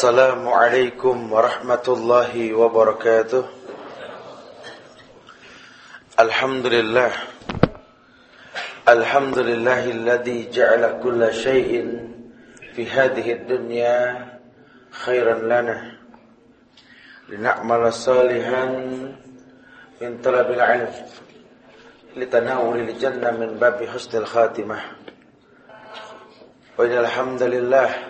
السلام عليكم ورحمة الله وبركاته. الحمد لله. الحمد لله الذي جعل كل شيء في هذه الدنيا خيرا لنا. لنعمل صالحا من طلب العلم. لتناول الجنة من باب حسن الخاتمة. وإن الحمد لله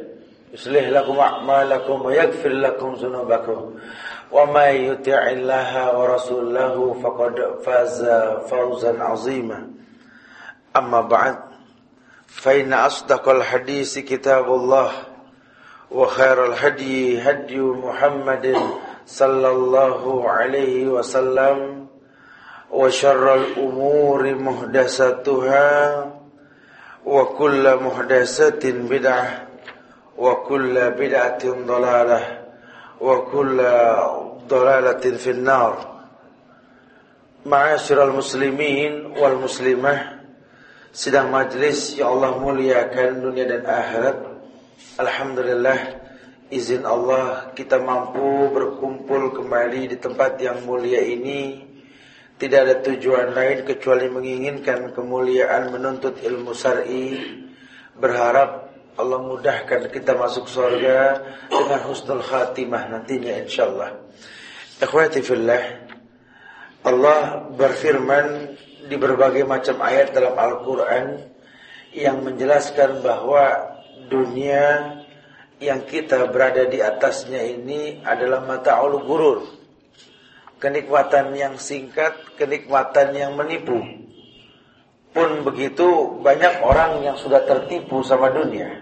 يصلح لكم أعمالكم ويغفر لكم ذنوبكم. وما يطع الله ورسوله فقد فاز فوزا عظيما. أما بعد فإن أصدق الحديث كتاب الله وخير الهدي هدي محمد صلى الله عليه وسلم وشر الأمور محدثاتها وكل محدثة بدعة. وكل بدعة ضلالة وكل ضلالة في النار معاشر المسلمين والمسلمة sedang majlis yang Allah muliakan dunia dan akhirat Alhamdulillah izin Allah kita mampu berkumpul kembali di tempat yang mulia ini tidak ada tujuan lain kecuali menginginkan kemuliaan menuntut ilmu syar'i berharap Allah mudahkan kita masuk surga dengan husnul khatimah nantinya insyaallah. Ikhwati fillah, Allah berfirman di berbagai macam ayat dalam Al-Qur'an yang menjelaskan bahwa dunia yang kita berada di atasnya ini adalah mata'ul gurur. Kenikmatan yang singkat, kenikmatan yang menipu. Pun begitu banyak orang yang sudah tertipu sama dunia.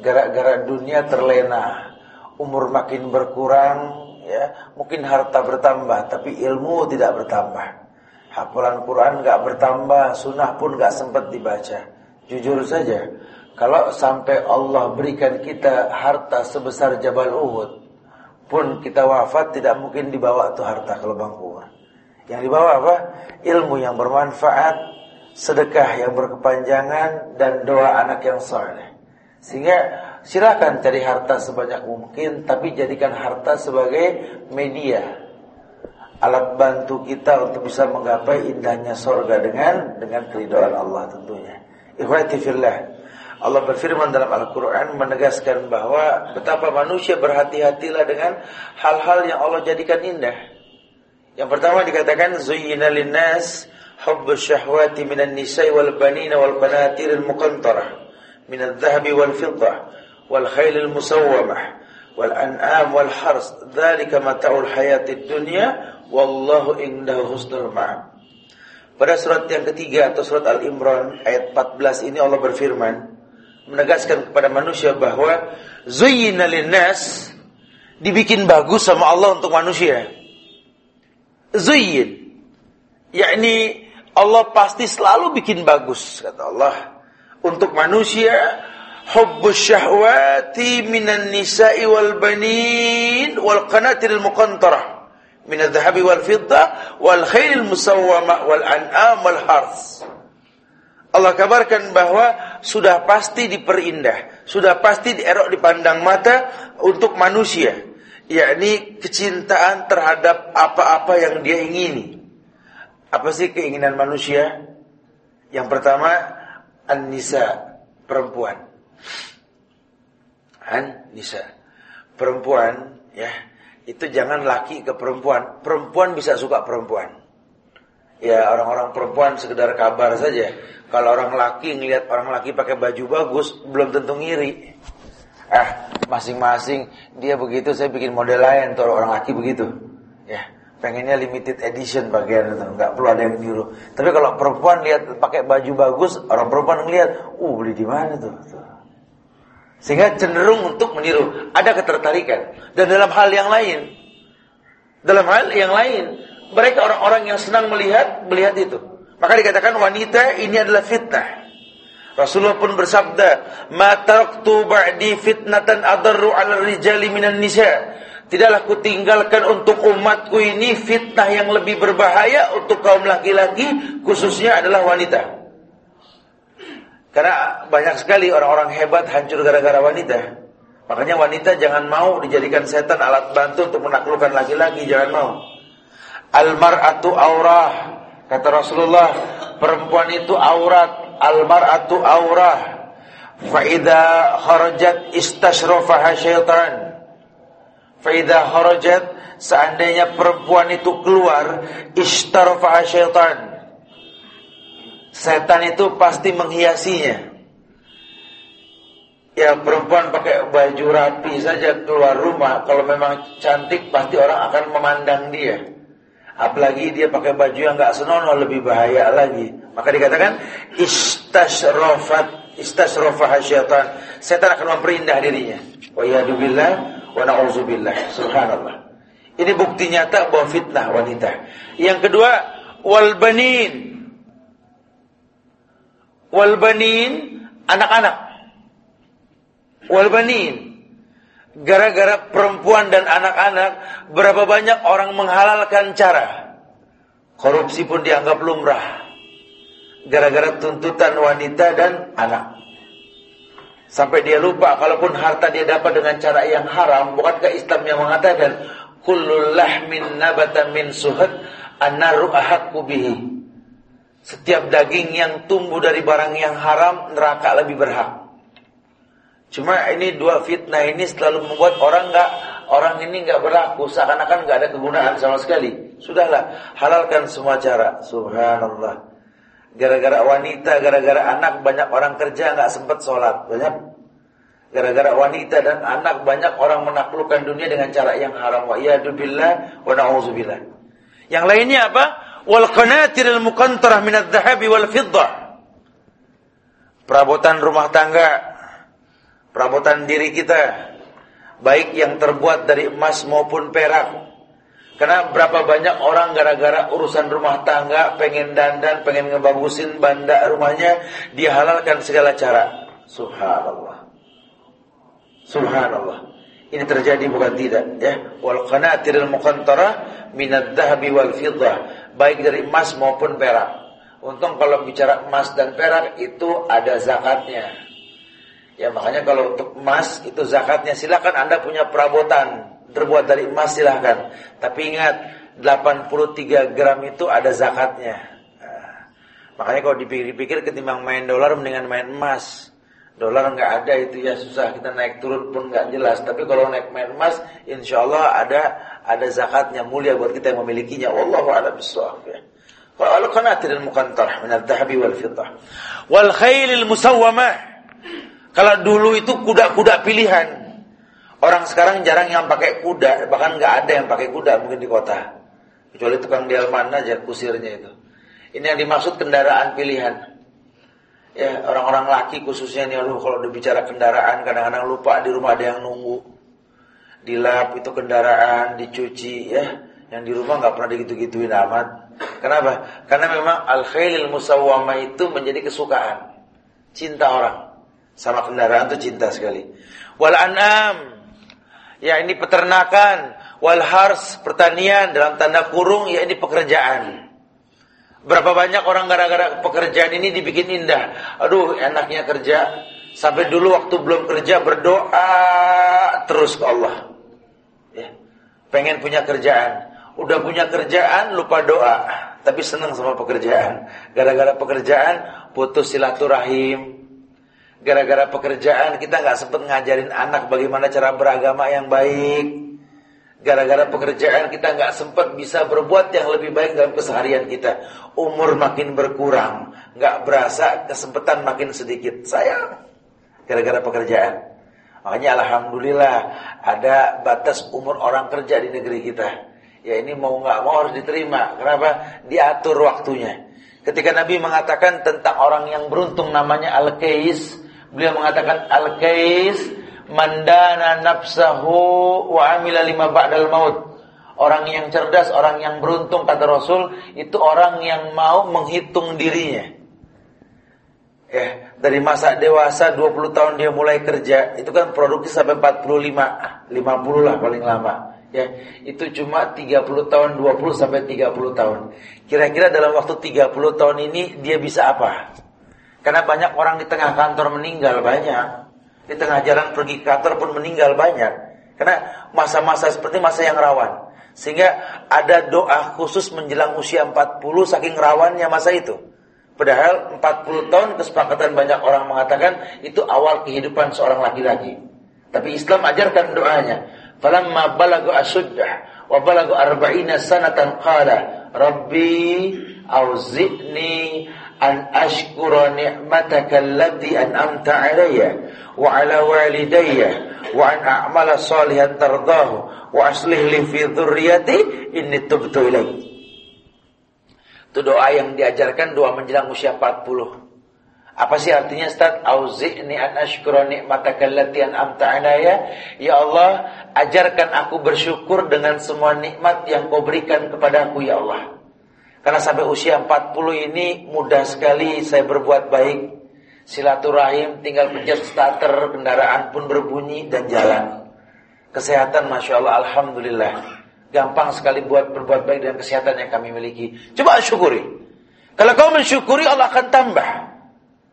Gara-gara dunia terlena, umur makin berkurang, ya mungkin harta bertambah, tapi ilmu tidak bertambah. Hafalan Quran nggak bertambah, sunnah pun nggak sempat dibaca. Jujur saja, kalau sampai Allah berikan kita harta sebesar Jabal Uhud, pun kita wafat tidak mungkin dibawa tuh harta ke lubang kubur. Yang dibawa apa? Ilmu yang bermanfaat, sedekah yang berkepanjangan dan doa anak yang soleh. Sehingga silakan cari harta sebanyak mungkin tapi jadikan harta sebagai media alat bantu kita untuk bisa menggapai indahnya sorga dengan dengan keridhaan Allah tentunya. Ikhwati fillah. Allah berfirman dalam Al-Quran menegaskan bahwa betapa manusia berhati-hatilah dengan hal-hal yang Allah jadikan indah. Yang pertama dikatakan zuyyina linnas hubbus syahwati minan nisa'i wal banina wal banatiril muqantarah wal khailil musawwamah wal an'am wal hars dzalika mata'ul hayatid dunya wallahu indahu husnul ma'ab. Pada surat yang ketiga atau surat Al-Imran ayat 14 ini Allah berfirman menegaskan kepada manusia bahwa zuyyina linnas dibikin bagus sama Allah untuk manusia. Zuyyin yakni Allah pasti selalu bikin bagus kata Allah untuk manusia hubbus syahwati minan nisa'i wal banin wal qanatiril muqantarah min adh-dhahabi wal fiddah wal khailil musawwamah wal an'am wal hars Allah kabarkan bahwa sudah pasti diperindah, sudah pasti dierok dipandang mata untuk manusia, yakni kecintaan terhadap apa-apa yang dia ingini. Apa sih keinginan manusia? Yang pertama, an-nisa, perempuan. An-nisa. perempuan ya itu jangan laki ke perempuan. Perempuan bisa suka perempuan. Ya orang-orang perempuan sekedar kabar saja. Kalau orang laki ngelihat orang laki pakai baju bagus, belum tentu ngiri. Ah, masing-masing dia begitu, saya bikin model lain tuh orang laki begitu. Ya, pengennya limited edition bagian itu, nggak perlu ada yang niru. Tapi kalau perempuan lihat pakai baju bagus, orang perempuan ngelihat, uh beli di mana tuh? Sehingga cenderung untuk meniru. Ada ketertarikan. Dan dalam hal yang lain. Dalam hal yang lain. Mereka orang-orang yang senang melihat, melihat itu. Maka dikatakan wanita ini adalah fitnah. Rasulullah pun bersabda, "Ma taraktu ba'di fitnatan adarru 'ala rijali minan nisa." Tidaklah kutinggalkan untuk umatku ini fitnah yang lebih berbahaya untuk kaum laki-laki, khususnya adalah wanita. Karena banyak sekali orang-orang hebat hancur gara-gara wanita. Makanya wanita jangan mau dijadikan setan alat bantu untuk menaklukkan laki-laki, jangan mau. Almar'atu aurah. Kata Rasulullah, perempuan itu aurat. Almar'atu aurah. Faida kharajat istashrafaha syaitan. Faida kharajat seandainya perempuan itu keluar istarafaha syaitan. Setan itu pasti menghiasinya. Ya perempuan pakai baju rapi saja keluar rumah Kalau memang cantik pasti orang akan memandang dia. Apalagi dia pakai baju yang gak senonoh lebih bahaya lagi. Maka dikatakan Istashrofat Istashrofah syaitan. Setan akan memperindah dirinya. Wa yadubillah Wa na'udzubillah Subhanallah. Ini bukti nyata bahwa fitnah wanita. Yang kedua Walbanin wal banin anak-anak. Wal banin. Gara-gara perempuan dan anak-anak berapa banyak orang menghalalkan cara? Korupsi pun dianggap lumrah. Gara-gara tuntutan wanita dan anak sampai dia lupa kalaupun harta dia dapat dengan cara yang haram bukankah Islam yang mengatakan kullu lahmin nabata min suhad annaru ahakku bihi setiap daging yang tumbuh dari barang yang haram neraka lebih berhak. Cuma ini dua fitnah ini selalu membuat orang nggak orang ini nggak berlaku seakan-akan nggak ada kegunaan sama sekali. Sudahlah halalkan semua cara. Subhanallah. Gara-gara wanita, gara-gara anak banyak orang kerja nggak sempat sholat banyak. Gara-gara wanita dan anak banyak orang menaklukkan dunia dengan cara yang haram. Wa billah wa na'udzubillah. Yang lainnya apa? wal qanatiril muqantarah minadh dhahabi wal fiddah. Perabotan rumah tangga, perabotan diri kita, baik yang terbuat dari emas maupun perak. Karena berapa banyak orang gara-gara urusan rumah tangga pengen dandan, pengen ngebagusin banda rumahnya, dia halalkan segala cara. Subhanallah. Subhanallah. Ini terjadi bukan tidak ya. Wal qanatiril muqantarah minadh dhahabi wal fiddah baik dari emas maupun perak. Untung kalau bicara emas dan perak itu ada zakatnya. Ya makanya kalau untuk emas itu zakatnya silakan Anda punya perabotan terbuat dari emas silakan. Tapi ingat 83 gram itu ada zakatnya. Nah, makanya kalau dipikir-pikir ketimbang main dolar mendingan main emas. Dolar nggak ada itu ya susah kita naik turun pun nggak jelas. Tapi kalau naik main emas, insya Allah ada ada zakatnya mulia buat kita yang memilikinya. Wallahu a'lam bishawab. Wal qanatir al-muqantarah min al-dhahabi wal fiddah. Wal khailil musawwamah. Kalau dulu itu kuda-kuda pilihan. Orang sekarang jarang yang pakai kuda, bahkan nggak ada yang pakai kuda mungkin di kota. Kecuali tukang delman aja kusirnya itu. Ini yang dimaksud kendaraan pilihan. Ya, orang-orang laki khususnya nih, aduh kalau bicara kendaraan kadang-kadang lupa di rumah ada yang nunggu dilap itu kendaraan, dicuci ya. Yang di rumah nggak pernah digitu-gituin amat. Kenapa? Karena memang al-khailil musawwama itu menjadi kesukaan. Cinta orang. Sama kendaraan itu cinta sekali. Wal an'am. Ya ini peternakan. Wal hars pertanian dalam tanda kurung ya ini pekerjaan. Berapa banyak orang gara-gara pekerjaan ini dibikin indah. Aduh enaknya kerja. Sampai dulu waktu belum kerja berdoa terus ke Allah pengen punya kerjaan. Udah punya kerjaan lupa doa, tapi senang sama pekerjaan. Gara-gara pekerjaan putus silaturahim. Gara-gara pekerjaan kita nggak sempat ngajarin anak bagaimana cara beragama yang baik. Gara-gara pekerjaan kita nggak sempat bisa berbuat yang lebih baik dalam keseharian kita. Umur makin berkurang, nggak berasa kesempatan makin sedikit. Sayang, gara-gara pekerjaan. Makanya alhamdulillah ada batas umur orang kerja di negeri kita. Ya ini mau nggak mau harus diterima. Kenapa? Diatur waktunya. Ketika Nabi mengatakan tentang orang yang beruntung namanya Al-Qais, beliau mengatakan Al-Qais mandana nafsahu wa amila lima ba'dal maut. Orang yang cerdas, orang yang beruntung kata Rasul itu orang yang mau menghitung dirinya. Ya, dari masa dewasa 20 tahun dia mulai kerja, itu kan produksi sampai 45, 50 lah paling lama. Ya, itu cuma 30 tahun, 20 sampai 30 tahun. Kira-kira dalam waktu 30 tahun ini dia bisa apa? Karena banyak orang di tengah kantor meninggal banyak. Di tengah jalan pergi kantor pun meninggal banyak. Karena masa-masa seperti masa yang rawan. Sehingga ada doa khusus menjelang usia 40 saking rawannya masa itu. Padahal 40 tahun kesepakatan banyak orang mengatakan itu awal kehidupan seorang laki-laki. Tapi Islam ajarkan doanya. Falamma balagu asuddah wa balagu arba'ina sanatan qala Rabbi auzi'ni an ashkura ni'mataka allati an'amta alayya wa ala walidayya wa an a'mala salihan tardahu wa aslih li fi dhurriyyati inni tubtu ilaik. Itu doa yang diajarkan doa menjelang usia 40. Apa sih artinya Ustaz? Auzi'ni an ashkura ni'mataka allati an'amta alayya. Ya Allah, ajarkan aku bersyukur dengan semua nikmat yang Kau berikan kepadaku ya Allah. Karena sampai usia 40 ini mudah sekali saya berbuat baik. Silaturahim tinggal pencet starter, kendaraan pun berbunyi dan jalan. Kesehatan Masya Allah Alhamdulillah. Gampang sekali buat berbuat baik dengan kesehatan yang kami miliki. Coba syukuri. Kalau kau mensyukuri Allah akan tambah.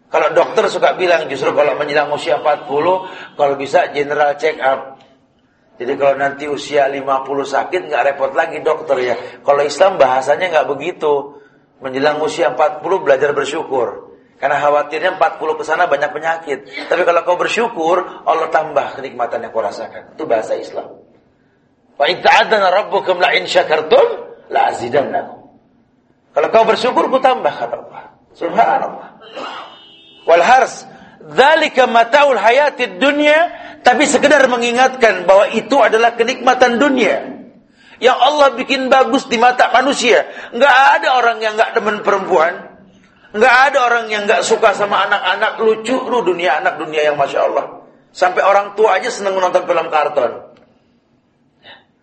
Kalau dokter suka bilang justru kalau menjelang usia 40, kalau bisa general check up. Jadi kalau nanti usia 50 sakit nggak repot lagi dokter ya. Kalau Islam bahasanya nggak begitu. Menjelang usia 40 belajar bersyukur. Karena khawatirnya 40 ke sana banyak penyakit. Tapi kalau kau bersyukur, Allah tambah kenikmatan yang kau rasakan. Itu bahasa Islam. Wa in rabbukum la in syakartum la azidannakum. Kalau kau bersyukur ku tambah kata Allah. Subhanallah. Wal hars dzalika mataul hayatid dunya tapi sekedar mengingatkan bahwa itu adalah kenikmatan dunia yang Allah bikin bagus di mata manusia. Enggak ada orang yang enggak demen perempuan. Enggak ada orang yang enggak suka sama anak-anak lucu lu dunia anak dunia yang masya Allah. Sampai orang tua aja seneng menonton film kartun.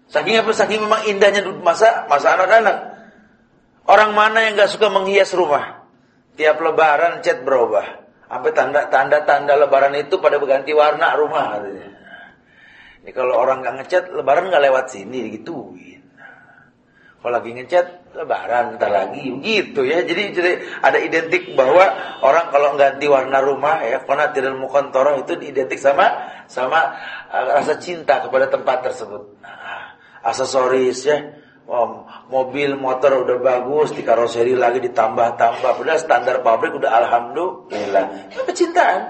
Saking apa? Saking memang indahnya masa masa anak-anak. Orang mana yang gak suka menghias rumah? Tiap lebaran cat berubah. Sampai tanda-tanda tanda lebaran itu pada berganti warna rumah katanya. Ini kalau orang gak ngecat, lebaran gak lewat sini digituin. Kalau lagi ngecat, lebaran ntar lagi gitu ya. Jadi, jadi ada identik bahwa orang kalau ganti warna rumah ya, karena tidak mukontoroh itu identik sama sama uh, rasa cinta kepada tempat tersebut. Nah, aksesoris ya. Oh, mobil motor udah bagus, di karoseri lagi ditambah-tambah. Udah standar pabrik udah alhamdulillah. Itu kecintaan.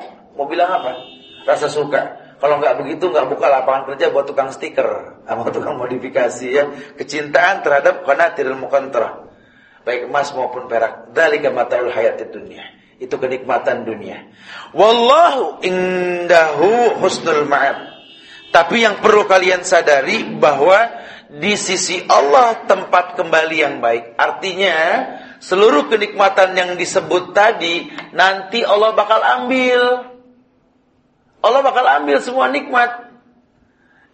Mau bilang apa? Rasa suka. Kalau nggak begitu nggak buka lapangan kerja buat tukang stiker, sama tukang modifikasi ya. Kecintaan terhadap karena tidak mukantrah. Baik emas maupun perak. Dalika mataul hayat dunia. Itu kenikmatan dunia. Wallahu indahu husnul ma'ab. Tapi yang perlu kalian sadari bahwa di sisi Allah tempat kembali yang baik. Artinya, seluruh kenikmatan yang disebut tadi nanti Allah bakal ambil. Allah bakal ambil semua nikmat.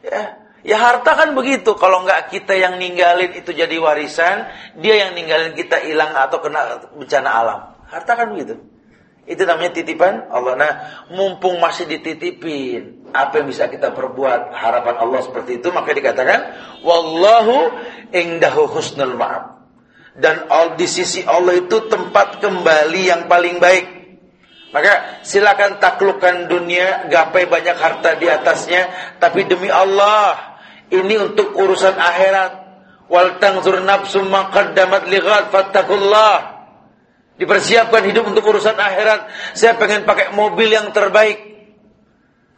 Ya, ya harta kan begitu. Kalau nggak kita yang ninggalin itu jadi warisan, dia yang ninggalin kita hilang atau kena bencana alam. Harta kan begitu. Itu namanya titipan Allah. Nah, mumpung masih dititipin, apa yang bisa kita perbuat? Harapan Allah seperti itu, maka dikatakan, Wallahu indahu husnul ma'ab. Dan di sisi Allah itu tempat kembali yang paling baik. Maka silakan taklukkan dunia, gapai banyak harta di atasnya, tapi demi Allah, ini untuk urusan akhirat. Wal tangzur nafsum ma qaddamat fattakullah. Dipersiapkan hidup untuk urusan akhirat. Saya pengen pakai mobil yang terbaik.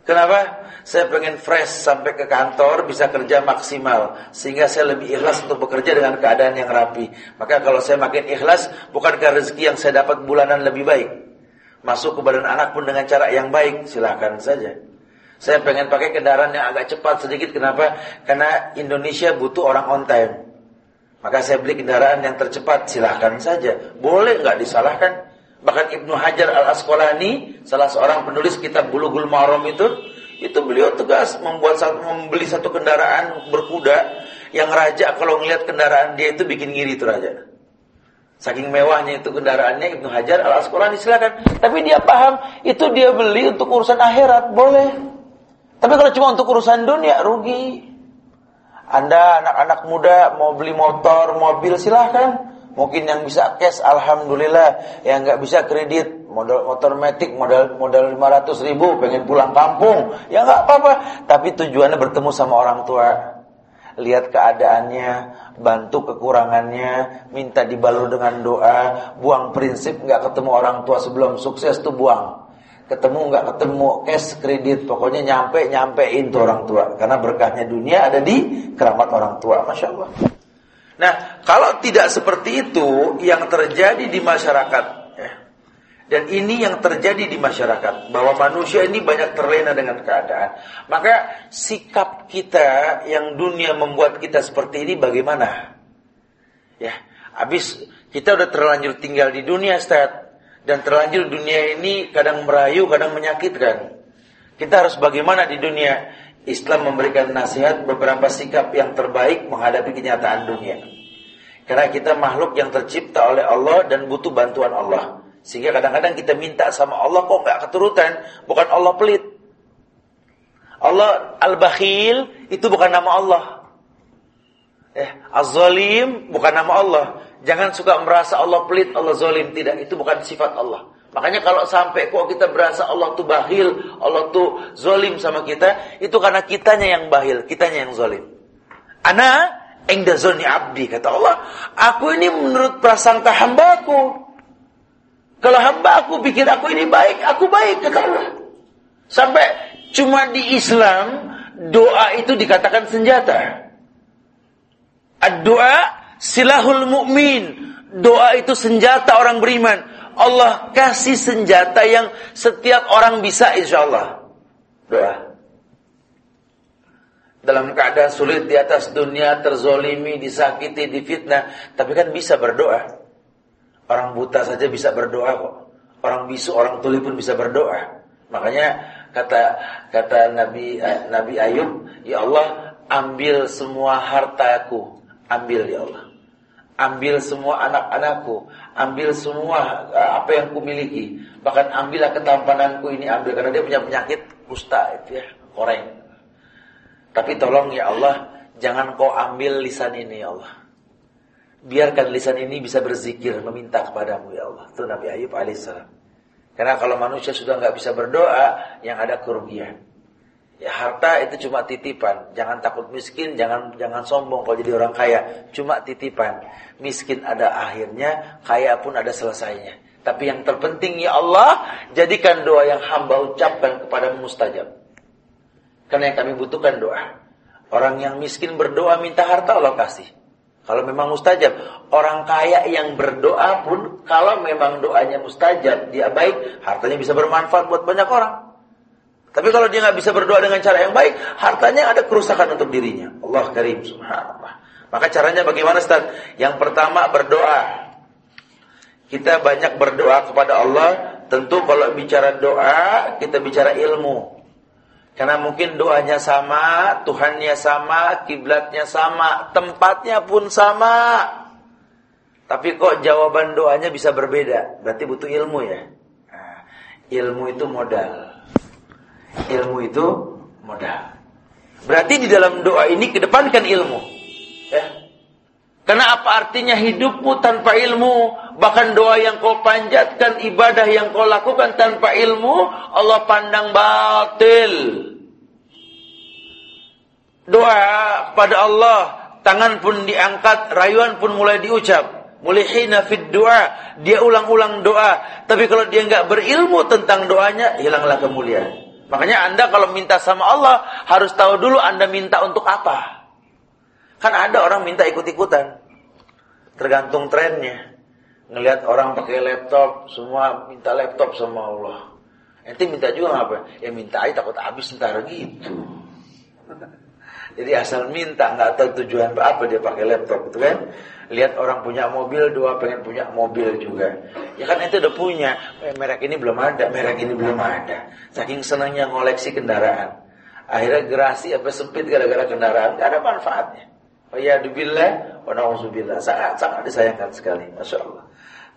Kenapa? Saya pengen fresh sampai ke kantor bisa kerja maksimal sehingga saya lebih ikhlas untuk bekerja dengan keadaan yang rapi. Maka kalau saya makin ikhlas bukankah rezeki yang saya dapat bulanan lebih baik? Masuk ke badan anak pun dengan cara yang baik, silahkan saja. Saya pengen pakai kendaraan yang agak cepat sedikit. Kenapa? Karena Indonesia butuh orang on time. Maka saya beli kendaraan yang tercepat, silahkan saja. Boleh nggak disalahkan? Bahkan Ibnu Hajar al-Asqalani, salah seorang penulis kitab Bulughul Maram itu, itu beliau tegas membuat satu, membeli satu kendaraan berkuda yang raja kalau ngelihat kendaraan dia itu bikin ngiri itu raja. Saking mewahnya itu kendaraannya Ibnu Hajar al-Asqalani silakan. Tapi dia paham itu dia beli untuk urusan akhirat, boleh. Tapi kalau cuma untuk urusan dunia rugi. Anda anak-anak muda mau beli motor, mobil silahkan. Mungkin yang bisa cash alhamdulillah, yang nggak bisa kredit, modal motor metik modal modal 500 ribu pengen pulang kampung, ya nggak apa-apa. Tapi tujuannya bertemu sama orang tua. Lihat keadaannya, bantu kekurangannya, minta dibalut dengan doa, buang prinsip nggak ketemu orang tua sebelum sukses tuh buang. Ketemu nggak ketemu cash kredit, pokoknya nyampe nyampein tuh orang tua. Karena berkahnya dunia ada di keramat orang tua, masya Allah. Nah, kalau tidak seperti itu yang terjadi di masyarakat, ya, dan ini yang terjadi di masyarakat, bahwa manusia ini banyak terlena dengan keadaan, maka sikap kita yang dunia membuat kita seperti ini bagaimana? Ya, habis kita udah terlanjur tinggal di dunia, Ustaz, dan terlanjur dunia ini kadang merayu, kadang menyakitkan. Kita harus bagaimana di dunia? Islam memberikan nasihat beberapa sikap yang terbaik menghadapi kenyataan dunia. Karena kita makhluk yang tercipta oleh Allah dan butuh bantuan Allah. Sehingga kadang-kadang kita minta sama Allah kok nggak keturutan, bukan Allah pelit. Allah Al-Bakhil itu bukan nama Allah. Eh, Az-Zalim bukan nama Allah. Jangan suka merasa Allah pelit, Allah zalim. Tidak, itu bukan sifat Allah. Makanya kalau sampai kok kita berasa Allah tuh bahil, Allah tuh zolim sama kita, itu karena kitanya yang bahil, kitanya yang zolim. Ana engda zoni abdi, kata Allah. Aku ini menurut prasangka hambaku. Kalau hamba aku pikir aku ini baik, aku baik, kata Allah. Sampai cuma di Islam, doa itu dikatakan senjata. Doa silahul mu'min. Doa itu senjata orang beriman. Allah kasih senjata yang setiap orang bisa insya Allah. Doa. Dalam keadaan sulit di atas dunia, terzolimi, disakiti, difitnah. Tapi kan bisa berdoa. Orang buta saja bisa berdoa kok. Orang bisu, orang tuli pun bisa berdoa. Makanya kata kata Nabi eh, Nabi Ayub, ya Allah ambil semua hartaku, ambil ya Allah ambil semua anak-anakku, ambil semua eh, apa yang kumiliki, bahkan ambillah ketampananku ini ambil karena dia punya penyakit kusta itu ya, koreng. Tapi tolong ya Allah, jangan kau ambil lisan ini ya Allah. Biarkan lisan ini bisa berzikir, meminta kepadamu ya Allah. Itu Nabi Ayub alaihissalam. Karena kalau manusia sudah nggak bisa berdoa, yang ada kerugian. Ya harta itu cuma titipan. Jangan takut miskin, jangan jangan sombong kalau jadi orang kaya. Cuma titipan. Miskin ada akhirnya, kaya pun ada selesainya. Tapi yang terpenting ya Allah, jadikan doa yang hamba ucapkan kepada mustajab. Karena yang kami butuhkan doa. Orang yang miskin berdoa minta harta Allah kasih. Kalau memang mustajab, orang kaya yang berdoa pun kalau memang doanya mustajab, dia baik, hartanya bisa bermanfaat buat banyak orang. Tapi kalau dia nggak bisa berdoa dengan cara yang baik, hartanya ada kerusakan untuk dirinya. Allah karim, subhanallah. Maka caranya bagaimana Ustaz? Yang pertama berdoa. Kita banyak berdoa kepada Allah. Tentu kalau bicara doa, kita bicara ilmu. Karena mungkin doanya sama, Tuhannya sama, kiblatnya sama, tempatnya pun sama. Tapi kok jawaban doanya bisa berbeda? Berarti butuh ilmu ya. Nah, ilmu itu modal. Ilmu itu modal. Berarti di dalam doa ini kedepankan ilmu. Ya. Karena apa artinya hidupmu tanpa ilmu? Bahkan doa yang kau panjatkan, ibadah yang kau lakukan tanpa ilmu, Allah pandang batil. Doa kepada Allah, tangan pun diangkat, rayuan pun mulai diucap. Mulihina fid doa, dia ulang-ulang doa. Tapi kalau dia nggak berilmu tentang doanya, hilanglah kemuliaan. Makanya Anda kalau minta sama Allah harus tahu dulu Anda minta untuk apa. Kan ada orang minta ikut-ikutan. Tergantung trennya. Ngelihat orang pakai laptop, semua minta laptop sama Allah. Nanti minta juga apa? Ya minta aja takut habis ntar gitu. Jadi asal minta nggak tahu tujuan apa dia pakai laptop itu kan? Lihat orang punya mobil, dua pengen punya mobil juga. Ya kan itu udah punya. Eh, merek ini belum ada, merek ini belum ada. Saking senangnya ngoleksi kendaraan. Akhirnya gerasi apa sempit gara-gara kendaraan, gak ada manfaatnya. Oh ya dubillah, wa na'udzubillah. Sangat sangat disayangkan sekali, masya Allah.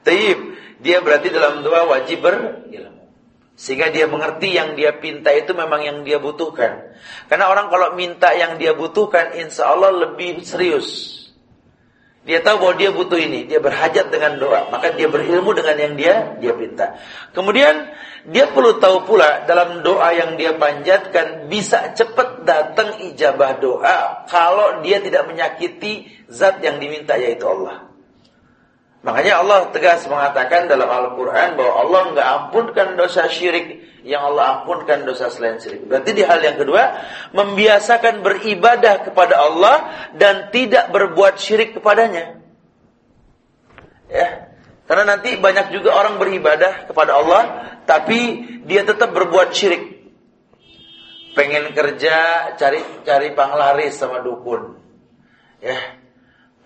Taib, dia berarti dalam doa wajib berilmu. Sehingga dia mengerti yang dia pinta itu memang yang dia butuhkan. Karena orang kalau minta yang dia butuhkan, insya Allah lebih serius. Dia tahu bahwa dia butuh ini, dia berhajat dengan doa, maka dia berilmu dengan yang dia dia pinta. Kemudian dia perlu tahu pula dalam doa yang dia panjatkan bisa cepat datang ijabah doa kalau dia tidak menyakiti zat yang diminta yaitu Allah. Makanya Allah tegas mengatakan dalam Al-Quran bahwa Allah nggak ampunkan dosa syirik yang Allah ampunkan dosa selain syirik. Berarti di hal yang kedua, membiasakan beribadah kepada Allah dan tidak berbuat syirik kepadanya. Ya, karena nanti banyak juga orang beribadah kepada Allah, tapi dia tetap berbuat syirik. Pengen kerja, cari cari panglaris sama dukun. Ya,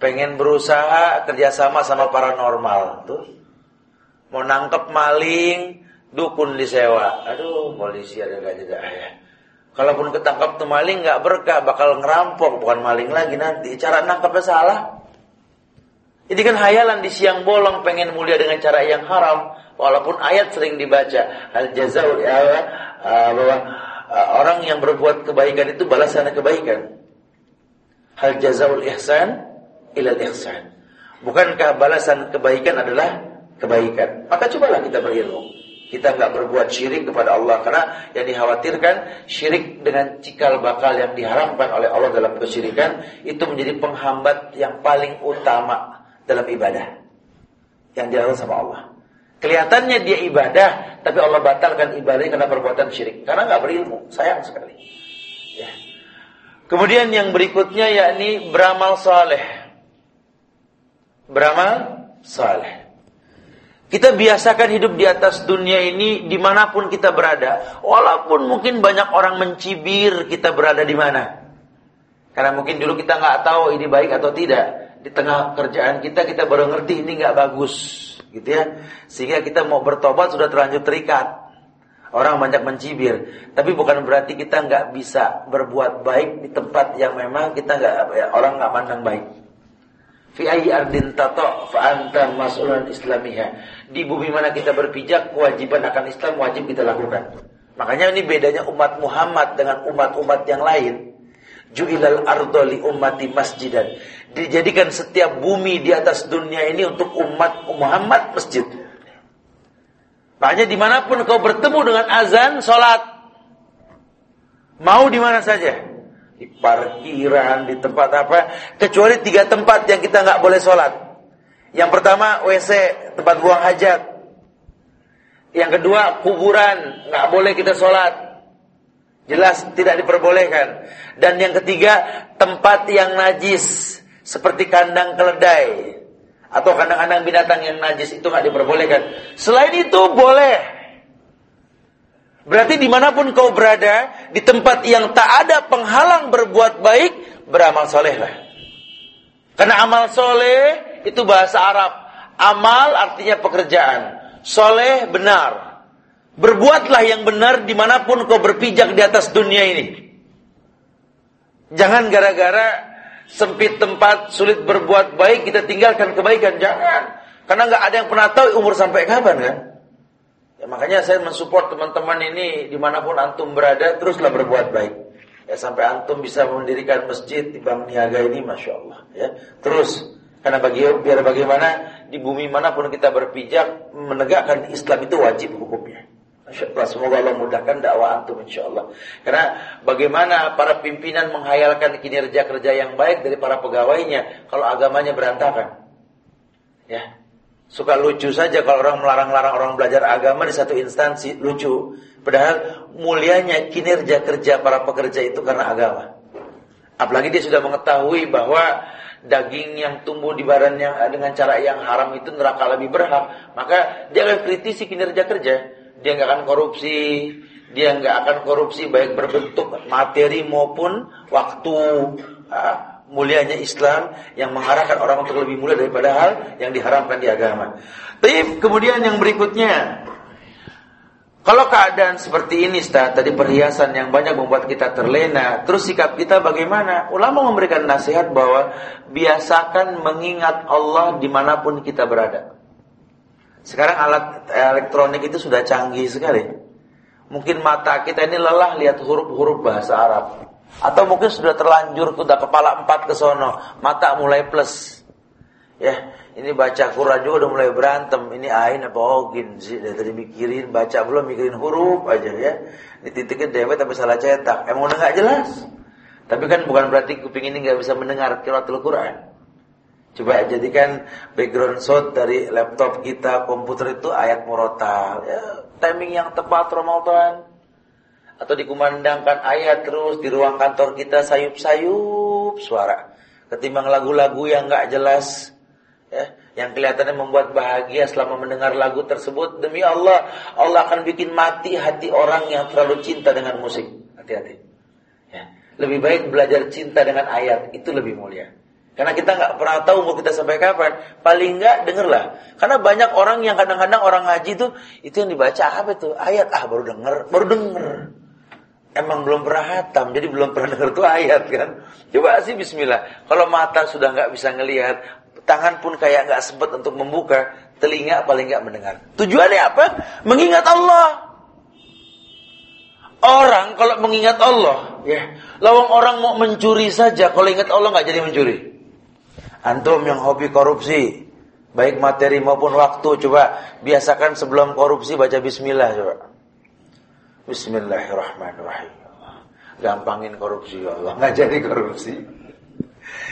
pengen berusaha kerjasama sama paranormal tuh mau nangkep maling dukun disewa. Aduh polisi ada gak juga ya? Kalaupun ketangkap tuh maling nggak berkah bakal ngerampok. Bukan maling lagi nanti. Cara nangkepnya salah. Ini kan hayalan di siang bolong pengen mulia dengan cara yang haram. Walaupun ayat sering dibaca al jazaul ya, uh, bahwa uh, orang yang berbuat kebaikan itu balasannya kebaikan. Hal jazaul ihsan ilal ihsan. Bukankah balasan kebaikan adalah kebaikan? Maka cobalah kita berilmu. Kita nggak berbuat syirik kepada Allah karena yang dikhawatirkan syirik dengan cikal bakal yang diharamkan oleh Allah dalam kesyirikan itu menjadi penghambat yang paling utama dalam ibadah yang dilakukan sama Allah. Kelihatannya dia ibadah, tapi Allah batalkan ibadahnya karena perbuatan syirik. Karena nggak berilmu, sayang sekali. Ya. Kemudian yang berikutnya yakni beramal saleh beramal saleh. Kita biasakan hidup di atas dunia ini di mana pun kita berada. Walaupun mungkin banyak orang mencibir kita berada di mana. Karena mungkin dulu kita nggak tahu ini baik atau tidak. Di tengah kerjaan kita, kita baru ngerti ini nggak bagus. gitu ya. Sehingga kita mau bertobat sudah terlanjur terikat. Orang banyak mencibir. Tapi bukan berarti kita nggak bisa berbuat baik di tempat yang memang kita nggak ya, orang nggak mandang baik. Fi ayyi ardin tato fa anta mas'ulun islamiha. Di bumi mana kita berpijak, kewajiban akan Islam wajib kita lakukan. Makanya ini bedanya umat Muhammad dengan umat-umat yang lain. Ju'ilal ardo li ummati masjidan. Dijadikan setiap bumi di atas dunia ini untuk umat Muhammad masjid. Makanya di mana pun kau bertemu dengan azan, sholat. Mau di mana saja di parkiran, di tempat apa, kecuali tiga tempat yang kita nggak boleh sholat. Yang pertama WC, tempat buang hajat. Yang kedua kuburan, nggak boleh kita sholat. Jelas tidak diperbolehkan. Dan yang ketiga tempat yang najis, seperti kandang keledai atau kandang-kandang binatang yang najis itu nggak diperbolehkan. Selain itu boleh Berarti di mana pun kau berada, di tempat yang tak ada penghalang berbuat baik, beramal solehlah. Karena amal soleh itu bahasa Arab. Amal artinya pekerjaan. Soleh benar. Berbuatlah yang benar di mana pun kau berpijak di atas dunia ini. Jangan gara-gara sempit tempat, sulit berbuat baik, kita tinggalkan kebaikan. Jangan. Karena nggak ada yang pernah tahu umur sampai kapan kan. Ya, makanya saya mensupport teman-teman ini di mana pun antum berada teruslah berbuat baik. Ya sampai antum bisa mendirikan masjid di Bank Niaga ini, masya Allah. Ya terus karena bagi biar bagaimana di bumi mana pun kita berpijak menegakkan Islam itu wajib hukumnya. Masya Allah, semoga Allah mudahkan dakwah antum insya Allah. Karena bagaimana para pimpinan menghayalkan kinerja kerja yang baik dari para pegawainya kalau agamanya berantakan. Ya. Suka lucu saja kalau orang melarang-larang orang belajar agama di satu instansi, lucu. Padahal mulianya kinerja kerja para pekerja itu karena agama. Apalagi dia sudah mengetahui bahwa daging yang tumbuh di badan yang dengan cara yang haram itu neraka lebih berhak, maka dia akan kritisi kinerja kerja. Dia nggak akan korupsi, dia nggak akan korupsi baik berbentuk materi maupun waktu. Mulianya Islam yang mengarahkan orang untuk lebih mulia daripada hal yang diharamkan di agama. Tapi kemudian yang berikutnya, kalau keadaan seperti ini, Ustaz, tadi perhiasan yang banyak membuat kita terlena, terus sikap kita bagaimana? Ulama memberikan nasihat bahwa biasakan mengingat Allah di mana pun kita berada. Sekarang alat elektronik itu sudah canggih sekali. Mungkin mata kita ini lelah lihat huruf-huruf bahasa Arab. Atau mungkin sudah terlanjur, sudah kepala empat ke sono, mata mulai plus. Ya, ini baca Quran juga udah mulai berantem. Ini ain apa ogin sih? Dari mikirin, baca belum mikirin huruf aja ya. Dititikin dewet tapi salah cetak. Emang udah nggak jelas. Tapi kan bukan berarti kuping ini nggak bisa mendengar kiratul Quran. Coba jadikan background sound dari laptop kita, komputer itu ayat murotal. Ya, timing yang tepat Ramadan. Atau dikumandangkan ayat terus di ruang kantor kita sayup-sayup suara. Ketimbang lagu-lagu yang nggak jelas ya, yang kelihatannya membuat bahagia selama mendengar lagu tersebut. Demi Allah Allah akan bikin mati hati orang yang terlalu cinta dengan musik. Hati-hati. Ya. lebih baik belajar cinta dengan ayat. Itu lebih mulia. Karena kita nggak pernah tahu mau kita sampai kapan. Paling nggak dengerlah. Karena banyak orang yang kadang-kadang orang ngaji itu itu yang dibaca apa itu ayat. Ah baru denger. Baru denger Emang belum pernah hatam, jadi belum pernah dengar tuh ayat kan. Coba sih Bismillah. Kalau mata sudah nggak bisa ngelihat, tangan pun kayak nggak sempat untuk membuka, telinga paling nggak mendengar. Tujuannya apa? Mengingat Allah. Orang kalau mengingat Allah, ya, lawang orang mau mencuri saja, kalau ingat Allah nggak jadi mencuri. Antum yang hobi korupsi, baik materi maupun waktu, coba biasakan sebelum korupsi baca Bismillah coba. Bismillahirrahmanirrahim. Gampangin korupsi ya Allah, nggak jadi korupsi.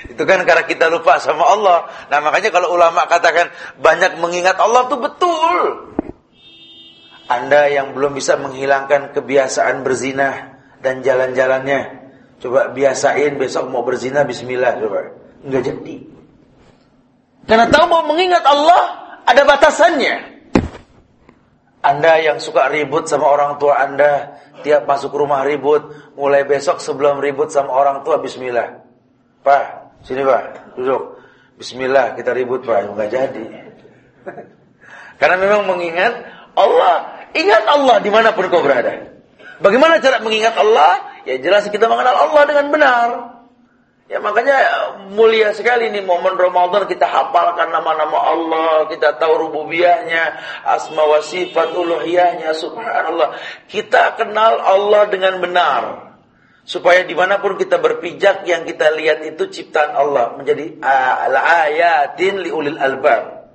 Itu kan karena kita lupa sama Allah. Nah makanya kalau ulama katakan banyak mengingat Allah itu betul. Anda yang belum bisa menghilangkan kebiasaan berzina dan jalan-jalannya. Coba biasain besok mau berzina bismillah coba. Enggak jadi. Karena tahu mau mengingat Allah ada batasannya. Anda yang suka ribut sama orang tua Anda, tiap masuk rumah ribut, mulai besok sebelum ribut sama orang tua bismillah. Pak, Sini Pak, duduk. Bismillah, kita ribut Pak, enggak jadi. Karena memang mengingat Allah, ingat Allah di mana pun kau berada. Bagaimana cara mengingat Allah? Ya jelas kita mengenal Allah dengan benar. Ya makanya mulia sekali nih momen Ramadan kita hafalkan nama-nama Allah, kita tahu rububiyahnya, asma wa sifat uluhiyahnya, subhanallah. Kita kenal Allah dengan benar. Supaya di mana pun kita berpijak yang kita lihat itu ciptaan Allah menjadi al-ayatin liulil albab.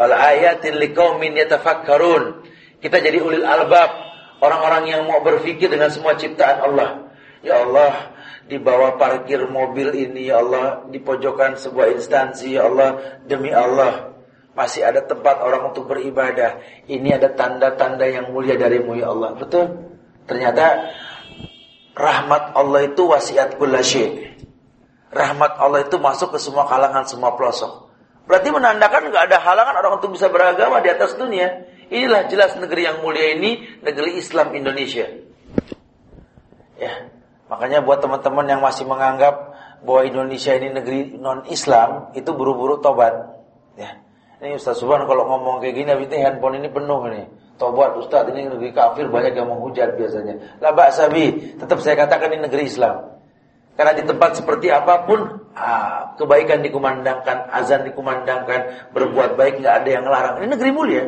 Al-ayatin liqaumin yatafakkarun. Kita jadi ulil albab, orang-orang yang mau berpikir dengan semua ciptaan Allah. Ya Allah, di bawah parkir mobil ini ya Allah, di pojokan sebuah instansi ya Allah, demi Allah masih ada tempat orang untuk beribadah. Ini ada tanda-tanda yang mulia darimu ya Allah. Betul? Ternyata Rahmat Allah itu wasiat kullasyai. Rahmat Allah itu masuk ke semua kalangan, semua pelosok. Berarti menandakan nggak ada halangan orang untuk bisa beragama di atas dunia. Inilah jelas negeri yang mulia ini, negeri Islam Indonesia. Ya, makanya buat teman-teman yang masih menganggap bahwa Indonesia ini negeri non Islam, itu buru-buru tobat. Ya, ini Ustaz Subhan kalau ngomong kayak gini, habis ini handphone ini penuh nih. Tobat Ustaz ini negeri kafir banyak yang menghujat biasanya. La ba'sabi, tetap saya katakan ini negeri Islam. Karena di tempat seperti apa pun ah, kebaikan dikumandangkan, azan dikumandangkan, berbuat baik nggak ada yang ngelarang. Ini negeri mulia.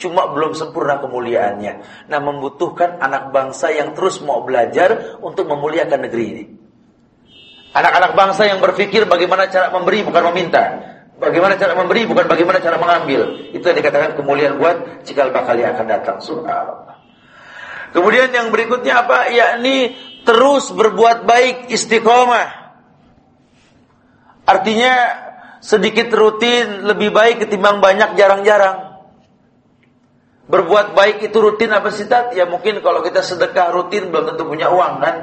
Cuma belum sempurna kemuliaannya. Nah, membutuhkan anak bangsa yang terus mau belajar untuk memuliakan negeri ini. Anak-anak bangsa yang berpikir bagaimana cara memberi bukan meminta. Bagaimana cara memberi bukan bagaimana cara mengambil. Itu yang dikatakan kemuliaan buat cikal bakal yang akan datang. Subhanallah. Kemudian yang berikutnya apa? Yakni terus berbuat baik istiqomah. Artinya sedikit rutin lebih baik ketimbang banyak jarang-jarang. Berbuat baik itu rutin apa sih tat? Ya mungkin kalau kita sedekah rutin belum tentu punya uang kan.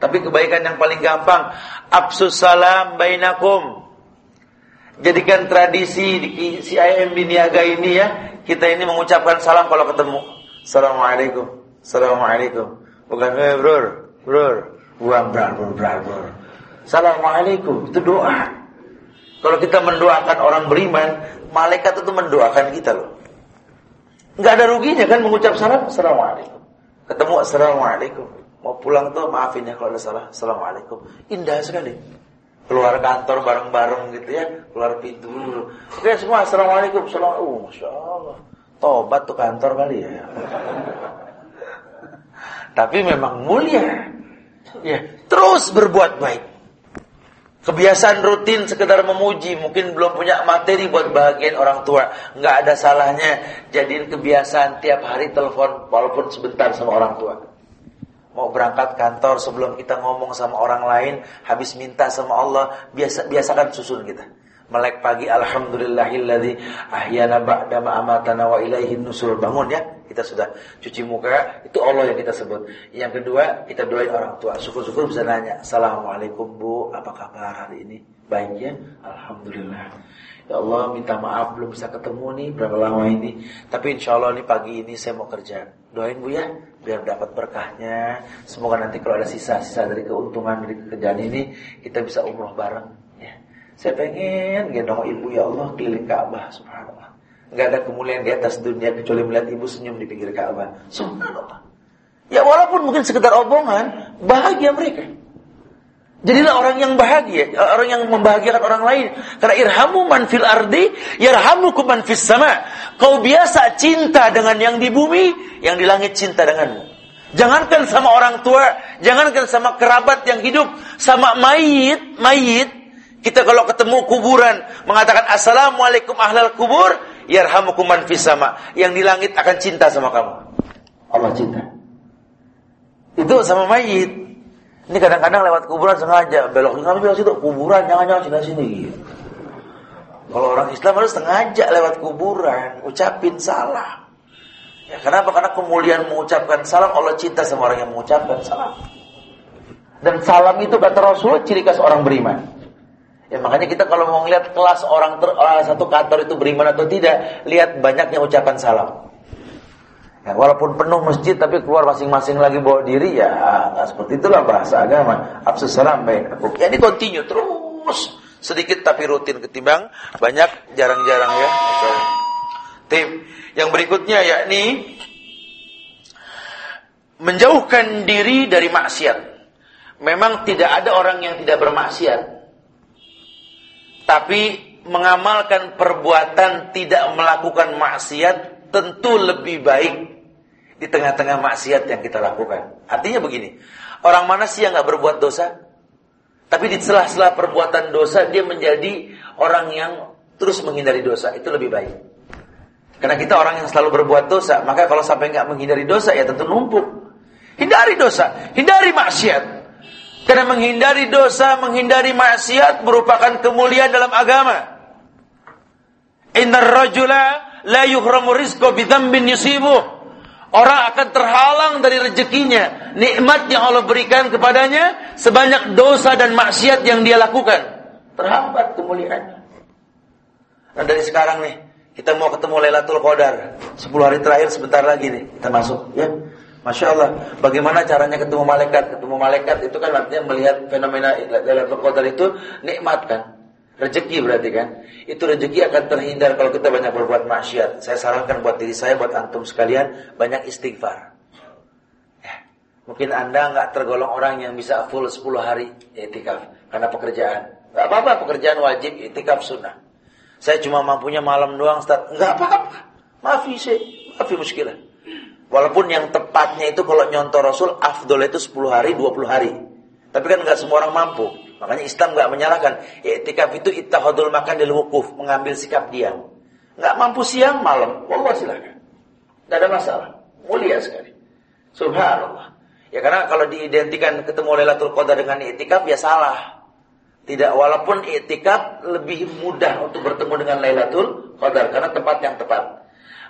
Tapi kebaikan yang paling gampang, absus salam bainakum. Jadikan tradisi di CIM di Niaga ini ya, kita ini mengucapkan salam kalau ketemu. Assalamualaikum. Assalamualaikum. Bukan eh bro, bro. Buang bro, bro, bro, bro. Assalamualaikum. Itu doa. Kalau kita mendoakan orang beriman, malaikat itu mendoakan kita loh. Enggak ada ruginya kan mengucap salam Assalamualaikum. Ketemu Assalamualaikum. Mau pulang tuh maafin ya kalau ada salah. Assalamualaikum. Indah sekali. Keluar kantor bareng-bareng gitu ya. Keluar pintu dulu. Oke semua Assalamualaikum. Assalamualaikum. Oh, Masya Allah. Tobat tuh kantor kali ya. Tapi memang mulia. Ya, terus berbuat baik. Kebiasaan rutin sekedar memuji, mungkin belum punya materi buat bahagian orang tua. Nggak ada salahnya jadiin kebiasaan tiap hari telepon walaupun sebentar sama orang tua. Mau berangkat kantor sebelum kita ngomong sama orang lain, habis minta sama Allah, biasa biasakan susun kita. Melek pagi alhamdulillahilladzi ahyana ba'da ma amatana wa ilaihi nusul. Bangun ya. Kita sudah cuci muka, itu Allah yang kita sebut. Yang kedua, kita doain orang tua. Syukur-syukur bisa nanya, "Assalamualaikum Bu, apa kabar hari ini?" Baik ya? Alhamdulillah. Ya Allah, minta maaf belum bisa ketemu nih berapa lama ini. Tapi insya Allah nih pagi ini saya mau kerja. Doain Bu ya, biar dapat berkahnya. Semoga nanti kalau ada sisa-sisa dari keuntungan dari kerjaan ini, kita bisa umroh bareng. Ya. Saya pengen gendong ibu ya Allah keliling Ka'bah, subhanallah. Enggak ada kemuliaan di atas dunia kecuali melihat ibu senyum di pinggir Ka'bah. Subhanallah. Ya walaupun mungkin sekedar omongan, bahagia mereka. Jadilah orang yang bahagia, orang yang membahagiakan orang lain. Karena irhamu man fil ardi, yarhamukum man fis sama. Kau biasa cinta dengan yang di bumi, yang di langit cinta denganmu. Jangankan sama orang tua, jangankan sama kerabat yang hidup, sama mayit, mayit. Kita kalau ketemu kuburan mengatakan assalamualaikum ahlal kubur, yarhamukum man fis sama. Yang di langit akan cinta sama kamu. Allah cinta. Itu sama mayit. Ini kadang-kadang lewat kuburan sengaja belok kami belok situ kuburan jangan-jangan sini sini gitu. Kalau orang Islam harus sengaja lewat kuburan ucapin salam. Ya, kenapa? Karena kemuliaan mengucapkan salam Allah cinta sama orang yang mengucapkan salam. Dan salam itu kata Rasul ciri khas orang beriman. Ya makanya kita kalau mau ngeliat kelas orang ter, uh, satu kantor itu beriman atau tidak, lihat banyaknya ucapan salam. Ya, walaupun penuh masjid tapi keluar masing-masing lagi bawa diri ya nah, seperti itulah bahasa agama. Absus salam baik. Ya ini continue terus sedikit tapi rutin ketimbang banyak jarang-jarang ya. Tim yang berikutnya yakni menjauhkan diri dari maksiat. Memang tidak ada orang yang tidak bermaksiat. Tapi mengamalkan perbuatan tidak melakukan maksiat tentu lebih baik di tengah-tengah maksiat yang kita lakukan. Artinya begini, orang mana sih yang nggak berbuat dosa? Tapi di sela-sela perbuatan dosa dia menjadi orang yang terus menghindari dosa itu lebih baik. Karena kita orang yang selalu berbuat dosa, maka kalau sampai nggak menghindari dosa ya tentu numpuk. Hindari dosa, hindari maksiat. Karena menghindari dosa, menghindari maksiat merupakan kemuliaan dalam agama. Innar rajula la yuhramu rizqa bidhanbin yusibuh. Orang akan terhalang dari rezekinya, nikmat yang Allah berikan kepadanya sebanyak dosa dan maksiat yang dia lakukan. Terhambat kemuliaannya. Nah dari sekarang nih, kita mau ketemu Lailatul Qadar. 10 hari terakhir sebentar lagi nih, kita masuk ya. Masya Allah, bagaimana caranya ketemu malaikat? Ketemu malaikat itu kan artinya melihat fenomena Lailatul Qadar itu nikmat kan? Rezeki berarti kan? Itu rezeki akan terhindar kalau kita banyak berbuat maksiat. Saya sarankan buat diri saya, buat antum sekalian, banyak istighfar. Ya. Mungkin anda nggak tergolong orang yang bisa full 10 hari etikaf karena pekerjaan. Gak apa-apa, pekerjaan wajib, etikaf sunnah. Saya cuma mampunya malam doang, Ustaz. Nggak apa-apa. Maafi sih, maafi muskilah. Walaupun yang tepatnya itu kalau nyontoh Rasul afdol itu 10 hari, 20 hari. Tapi kan nggak semua orang mampu. Makanya Islam nggak menyalahkan. Iktikaf itu ittahadul makan di wukuf, mengambil sikap diam. Nggak mampu siang, malam. Wallah silakan. Nggak ada masalah. Mulia sekali. Subhanallah. Ya karena kalau diidentikan ketemu Lailatul Qadar dengan iktikaf ya salah. Tidak walaupun i'tikaf lebih mudah untuk bertemu dengan Lailatul Qadar karena tempat yang tepat.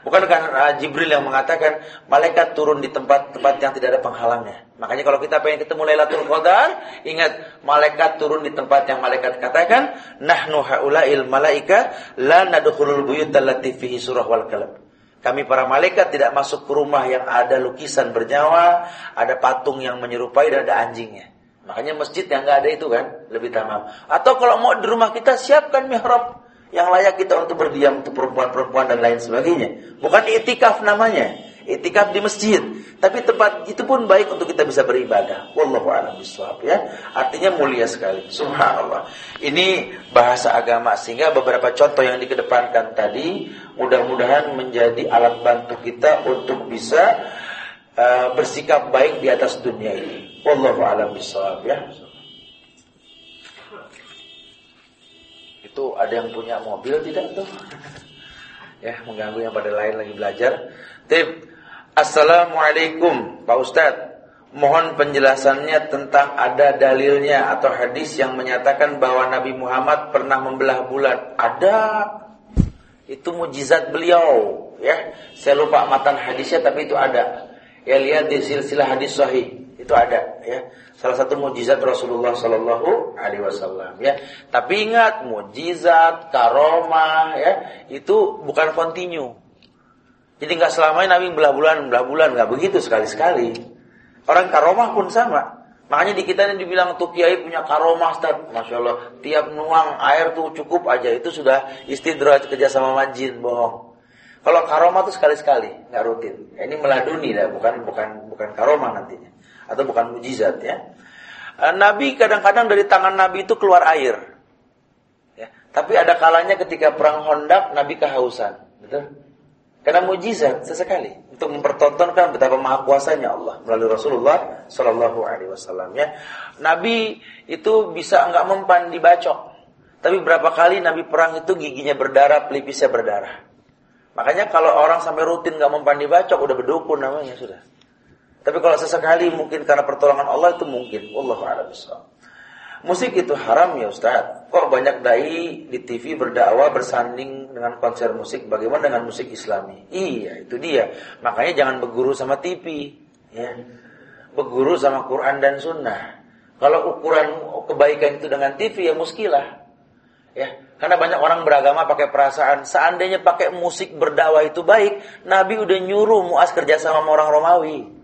Bukan kan uh, Jibril yang mengatakan malaikat turun di tempat-tempat yang tidak ada penghalangnya. Makanya kalau kita pengen ketemu Lailatul Qadar, ingat malaikat turun di tempat yang malaikat katakan, nahnu haula'il malaika la nadkhulul buyut allati fihi surah wal kalam. Kami para malaikat tidak masuk ke rumah yang ada lukisan bernyawa, ada patung yang menyerupai dan ada anjingnya. Makanya masjid yang nggak ada itu kan lebih tamam. Atau kalau mau di rumah kita siapkan mihrab yang layak kita untuk berdiam untuk perempuan-perempuan dan lain sebagainya. Bukan itikaf namanya, itikaf di masjid. Tapi tempat itu pun baik untuk kita bisa beribadah. Wallahu a'lam bishawab ya. Artinya mulia sekali. Subhanallah. Ini bahasa agama sehingga beberapa contoh yang dikedepankan tadi mudah-mudahan menjadi alat bantu kita untuk bisa uh, bersikap baik di atas dunia ini. Wallahu a'lam bishawab ya. Itu ada yang punya mobil tidak tuh? ya, mengganggu yang pada lain lagi belajar. Tip. Assalamualaikum, Pak Ustadz. Mohon penjelasannya tentang ada dalilnya atau hadis yang menyatakan bahwa Nabi Muhammad pernah membelah bulan. Ada. Itu mujizat beliau, ya. Saya lupa matan hadisnya tapi itu ada. Ya lihat di silsilah hadis sahih. Itu ada, ya. Salah satu mujizat Rasulullah Sallallahu Alaihi Wasallam ya. Tapi ingat mujizat, karomah ya itu bukan kontinu. Jadi nggak selamanya Nabi belah bulan, belah bulan nggak begitu sekali sekali. Orang karomah pun sama. Makanya di kita ini dibilang tuh kiai punya karomah, Ustaz. Masya Allah, tiap nuang air tuh cukup aja. Itu sudah istidraj kerja sama majin, bohong. Kalau karomah tuh sekali-sekali, nggak rutin. Ini meladuni, ya, bukan bukan bukan karomah nantinya atau bukan mujizat ya. Eh, Nabi kadang-kadang dari tangan Nabi itu keluar air. Ya. Tapi ada kalanya ketika perang Hondak Nabi kehausan, betul? Karena mujizat sesekali untuk mempertontonkan betapa maha kuasanya Allah melalui Rasulullah Shallallahu Alaihi Wasallam ya. Nabi itu bisa nggak mempan dibacok, tapi berapa kali Nabi perang itu giginya berdarah, pelipisnya berdarah. Makanya kalau orang sampai rutin nggak mempan dibacok udah berdukun namanya sudah. Tapi kalau sesekali mungkin karena pertolongan Allah itu mungkin. A'lam Musik itu haram ya Ustaz. Kok banyak dai di TV berdakwah bersanding dengan konser musik. Bagaimana dengan musik Islami? Iya, itu dia. Makanya jangan berguru sama TV, ya. Berguru sama Quran dan Sunnah. Kalau ukuran kebaikan itu dengan TV ya muskilah. Ya, karena banyak orang beragama pakai perasaan. Seandainya pakai musik berdakwah itu baik, Nabi udah nyuruh Muas kerja sama orang Romawi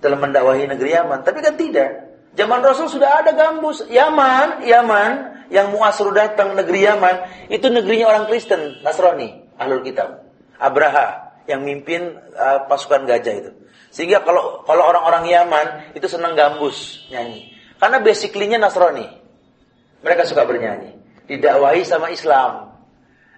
dalam mendakwahi negeri Yaman. Tapi kan tidak. Zaman Rasul sudah ada gambus. Yaman, Yaman yang Muasru datang negeri Yaman, itu negerinya orang Kristen, Nasrani, Ahlul Kitab. Abraha yang mimpin uh, pasukan gajah itu. Sehingga kalau kalau orang-orang Yaman itu senang gambus nyanyi. Karena basically-nya Nasrani. Mereka suka bernyanyi. Didakwahi sama Islam.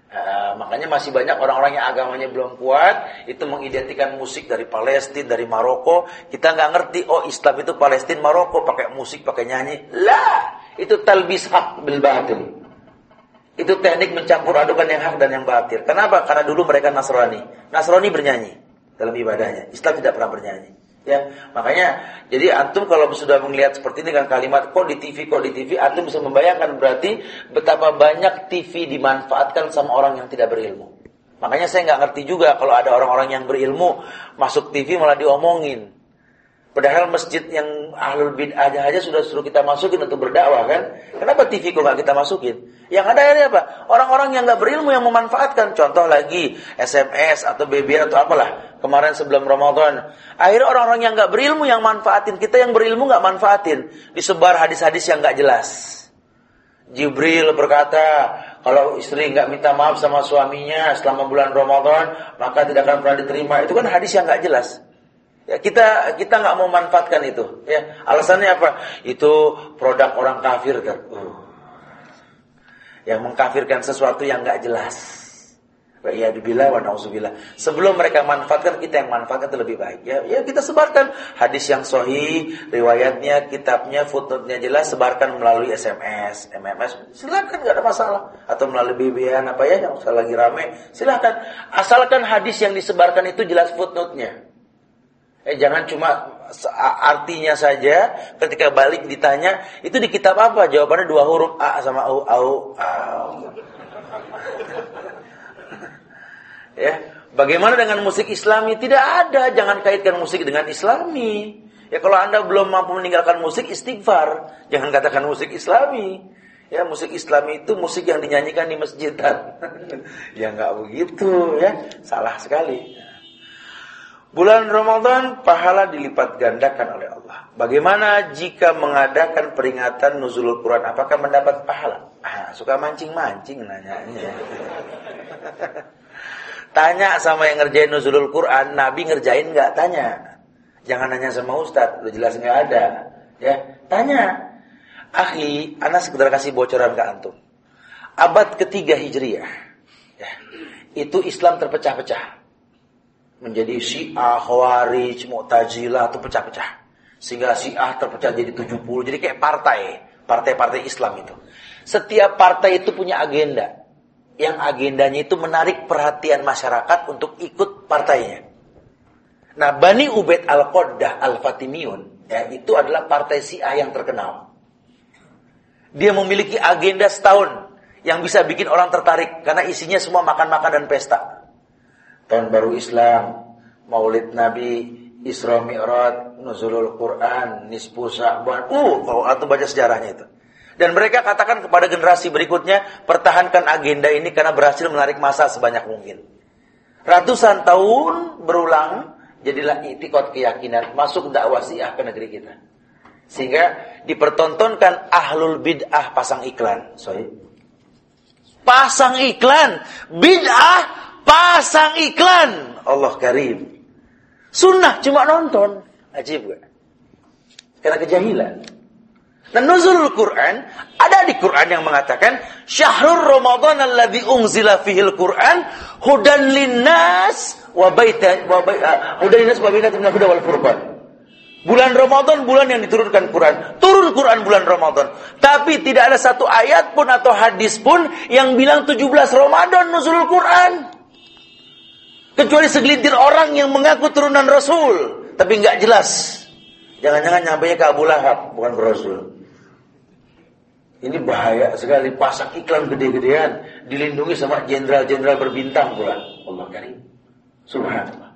Uh, makanya masih banyak orang-orang yang agamanya belum kuat itu mengidentikan musik dari Palestina, dari Maroko. Kita nggak ngerti, oh Islam itu Palestina, Maroko pakai musik, pakai nyanyi. Lah, itu talbis hak bil batil. Itu teknik mencampur adukan yang hak dan yang batil. Kenapa? Karena dulu mereka Nasrani. Nasrani bernyanyi dalam ibadahnya. Islam tidak pernah bernyanyi. Ya, makanya jadi antum kalau sudah melihat seperti ini dengan kalimat kok di TV kok di TV, antum bisa membayangkan berarti betapa banyak TV dimanfaatkan sama orang yang tidak berilmu. Makanya saya nggak ngerti juga kalau ada orang-orang yang berilmu masuk TV malah diomongin. Padahal masjid yang ahlul bid'ah aja sudah suruh kita masukin untuk berdakwah kan? Kenapa TV kok nggak kita masukin? Yang ada ini apa? Orang-orang yang nggak berilmu yang memanfaatkan. Contoh lagi SMS atau BB atau apalah. Kemarin sebelum Ramadan. Akhirnya orang-orang yang nggak berilmu yang manfaatin. Kita yang berilmu nggak manfaatin. Disebar hadis-hadis yang nggak jelas. Jibril berkata, kalau istri nggak minta maaf sama suaminya selama bulan Ramadan, maka tidak akan pernah diterima. Itu kan hadis yang nggak jelas. Ya, kita kita nggak mau manfaatkan itu. Ya, alasannya apa? Itu produk orang kafir kan. Uh yang mengkafirkan sesuatu yang nggak jelas. Ya dibilah wa nauzubillah. Sebelum mereka manfaatkan kita yang manfaatkan itu lebih baik. Ya, ya kita sebarkan hadis yang sahih, riwayatnya, kitabnya, footnote-nya jelas sebarkan melalui SMS, MMS. Silakan nggak ada masalah. Atau melalui BBM apa ya yang lagi rame, silakan. Asalkan hadis yang disebarkan itu jelas footnote-nya. Eh jangan cuma artinya saja ketika balik ditanya itu di kitab apa? Jawabannya dua huruf a sama au au, au. ya bagaimana dengan musik islami? Tidak ada. Jangan kaitkan musik dengan islami. Ya kalau anda belum mampu meninggalkan musik istighfar. Jangan katakan musik islami. Ya musik Islami itu musik yang dinyanyikan di masjid. Ya nggak begitu ya, salah sekali. Bulan Ramadan pahala dilipat gandakan oleh Allah. Bagaimana jika mengadakan peringatan nuzulul Quran? Apakah mendapat pahala? Ah, suka mancing-mancing nanya. Tanya sama yang ngerjain nuzulul Quran, Nabi ngerjain nggak? Tanya. Jangan nanya sama Ustadz, udah jelas nggak ada. Ya, tanya. Akhi, anak sekedar kasih bocoran ke antum. Abad ketiga Hijriah, ya, itu Islam terpecah-pecah menjadi Syiah, Khawarij, Mu'tazilah itu pecah-pecah. Sehingga Syiah terpecah jadi 70. Jadi kayak partai, partai-partai Islam itu. Setiap partai itu punya agenda. Yang agendanya itu menarik perhatian masyarakat untuk ikut partainya. Nah, Bani Ubaid Al-Qoddah Al-Fatimiyun, ya, itu adalah partai Syiah yang terkenal. Dia memiliki agenda setahun yang bisa bikin orang tertarik karena isinya semua makan-makan dan pesta tahun baru Islam, Maulid Nabi, Isra Mi'raj, Nuzulul Quran, Nisfu Sa'ban. Uh, kalau atau baca sejarahnya itu. Dan mereka katakan kepada generasi berikutnya, pertahankan agenda ini karena berhasil menarik masa sebanyak mungkin. Ratusan tahun berulang, jadilah itikot keyakinan, masuk dakwah syiah ke negeri kita. Sehingga dipertontonkan ahlul bid'ah pasang iklan. Sorry. Pasang iklan. Bid'ah Pasang iklan. Allah karim. Sunnah cuma nonton. Ajib gak? Karena kejahilan. Dan nuzul Quran ada di Quran yang mengatakan syahrul Ramadan alladzi unzila fihil Quran hudan linnas wa baita wa baita hudan linnas wa baita huda wal furqan. Bulan Ramadan bulan yang diturunkan Quran. Turun Quran bulan Ramadan. Tapi tidak ada satu ayat pun atau hadis pun yang bilang 17 Ramadan nuzul Quran. Kecuali segelintir orang yang mengaku turunan Rasul. Tapi nggak jelas. Jangan-jangan nyampe ke Abu Lahab. Bukan ke Rasul. Ini bahaya sekali. Pasang iklan gede-gedean. Dilindungi sama jenderal-jenderal berbintang pula. Allah karim. Subhanallah.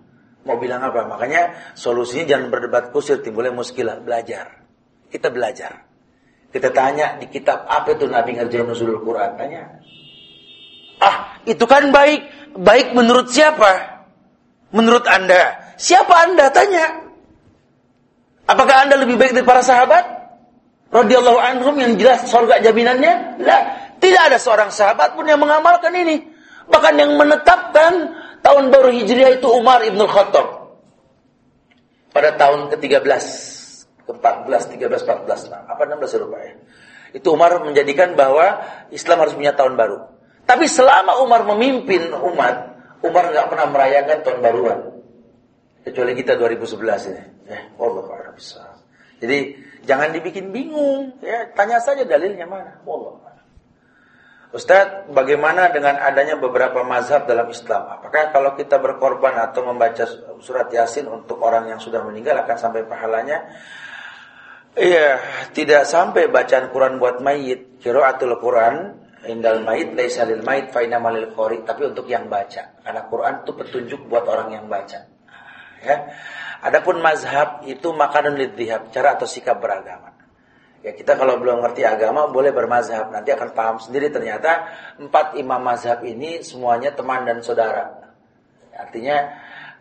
Mau bilang apa? Makanya solusinya jangan berdebat kusir. Timbulnya muskilah. Belajar. Kita belajar. Kita tanya di kitab apa itu Nabi ngerjain nusulul Quran. Tanya. Ah, itu kan baik. Baik menurut siapa? Menurut Anda, siapa Anda? Tanya. Apakah Anda lebih baik dari para sahabat? Radhiyallahu anhum yang jelas surga jaminannya? Lah, tidak ada seorang sahabat pun yang mengamalkan ini. Bahkan yang menetapkan tahun baru Hijriah itu Umar Ibn Khattab. Pada tahun ke-13, ke-14, 13, 14, nah, apa 16 lupa ya. Itu Umar menjadikan bahwa Islam harus punya tahun baru. Tapi selama Umar memimpin umat, Umar nggak pernah merayakan tahun baruan. Kecuali kita 2011 ini. Ya, Allah bisa. Jadi jangan dibikin bingung. Ya, tanya saja dalilnya mana. Allah. Ustaz, bagaimana dengan adanya beberapa mazhab dalam Islam? Apakah kalau kita berkorban atau membaca surat Yasin untuk orang yang sudah meninggal akan sampai pahalanya? Iya, tidak sampai bacaan Quran buat mayit. Qiraatul Quran Indal mait laisa lil mait fa malil qori, tapi untuk yang baca. Karena Quran itu petunjuk buat orang yang baca. Ya. Adapun mazhab itu makanan lidzihab, cara atau sikap beragama. Ya kita kalau belum ngerti agama boleh bermazhab, nanti akan paham sendiri ternyata empat imam mazhab ini semuanya teman dan saudara. Artinya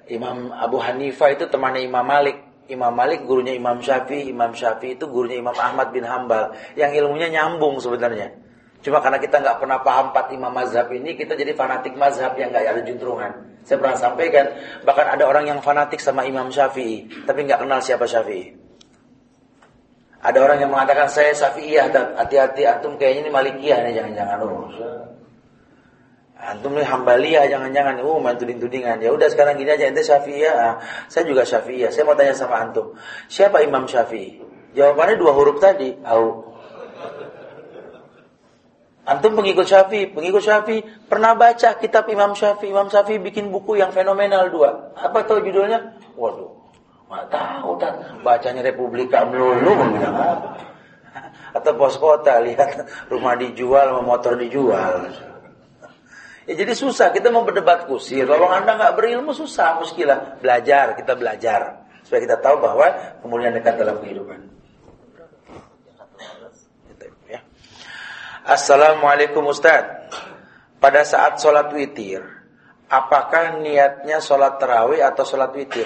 Imam Abu Hanifah itu temannya Imam Malik, Imam Malik gurunya Imam Syafi'i, Imam Syafi'i itu gurunya Imam Ahmad bin Hambal, yang ilmunya nyambung sebenarnya. Cuma karena kita nggak pernah paham empat imam mazhab ini, kita jadi fanatik mazhab yang nggak ada juntrungan. Saya pernah sampaikan, bahkan ada orang yang fanatik sama Imam Syafi'i, tapi nggak kenal siapa Syafi'i. Ada orang yang mengatakan saya Syafi'iyah, hati-hati antum kayaknya ini Malikiyah nih jangan-jangan. Oh, antum ini Hambaliyah jangan-jangan. Oh, main tuding-tudingan. Ya udah sekarang gini aja ente Syafi'iyah, ah, saya juga Syafi'iyah. Saya mau tanya sama antum, siapa Imam Syafi'i? Jawabannya dua huruf tadi, au. Antum pengikut Syafi'i, pengikut Syafi'i pernah baca kitab Imam Syafi'i. Imam Syafi'i bikin buku yang fenomenal dua. Apa tahu judulnya? Waduh. Nggak tahu, Tat. Bacanya Republika melulu. Atau pos kota, lihat rumah dijual, motor dijual. Ya jadi susah, kita mau berdebat kusir. Kalau anda nggak berilmu susah, muskilah. Belajar, kita belajar. Supaya kita tahu bahwa kemuliaan dekat dalam kehidupan. Assalamualaikum Ustaz. Pada saat sholat witir, apakah niatnya sholat terawih atau sholat witir?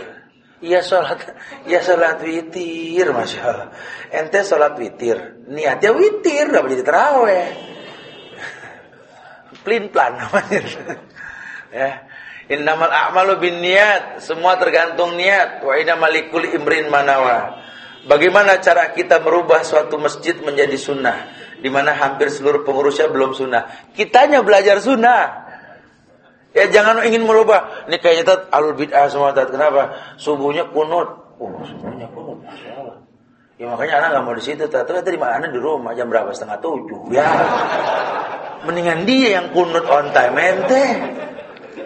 Iya sholat, iya sholat witir, masya Allah. Ente sholat witir, niatnya witir, nggak boleh terawih. Plin plan namanya. ya. Innamal a'malu bin niat, semua tergantung niat. Wa inna malikul imrin manawa. Bagaimana cara kita merubah suatu masjid menjadi sunnah, di mana hampir seluruh pengurusnya belum sunnah. Kitanya belajar sunnah. Ya jangan ingin merubah. Ini kayaknya tat alul bid'ah semua tat. Kenapa? Subuhnya kunut. Oh, subuhnya kunut. Ya makanya anak nggak mau di situ. Tat. Tadi mana di rumah jam berapa? Setengah tujuh. Ya. Mendingan dia yang kunut on time ente.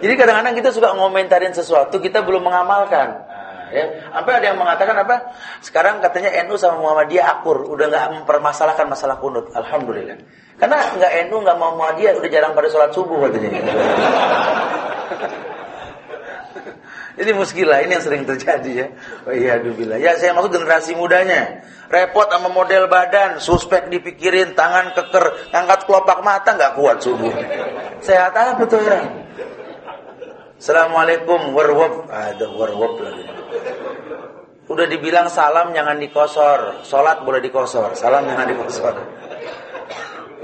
Jadi kadang-kadang kita suka ngomentarin sesuatu kita belum mengamalkan. Ya, apa ada yang mengatakan apa? Sekarang katanya NU sama Muhammadiyah akur, udah nggak mempermasalahkan masalah kunut. Alhamdulillah. Karena nggak NU nggak mau Muhammadiyah udah jarang pada sholat subuh katanya. Jadi muskilah ini yang sering terjadi ya. Oh iya bila. Ya saya maksud generasi mudanya. Repot sama model badan, suspek dipikirin, tangan keker, ngangkat kelopak mata nggak kuat subuh. Sehat apa betul ya? Assalamualaikum warwab. Ada warwab lagi. Udah dibilang salam jangan dikosor, sholat boleh dikosor, salam jangan dikosor.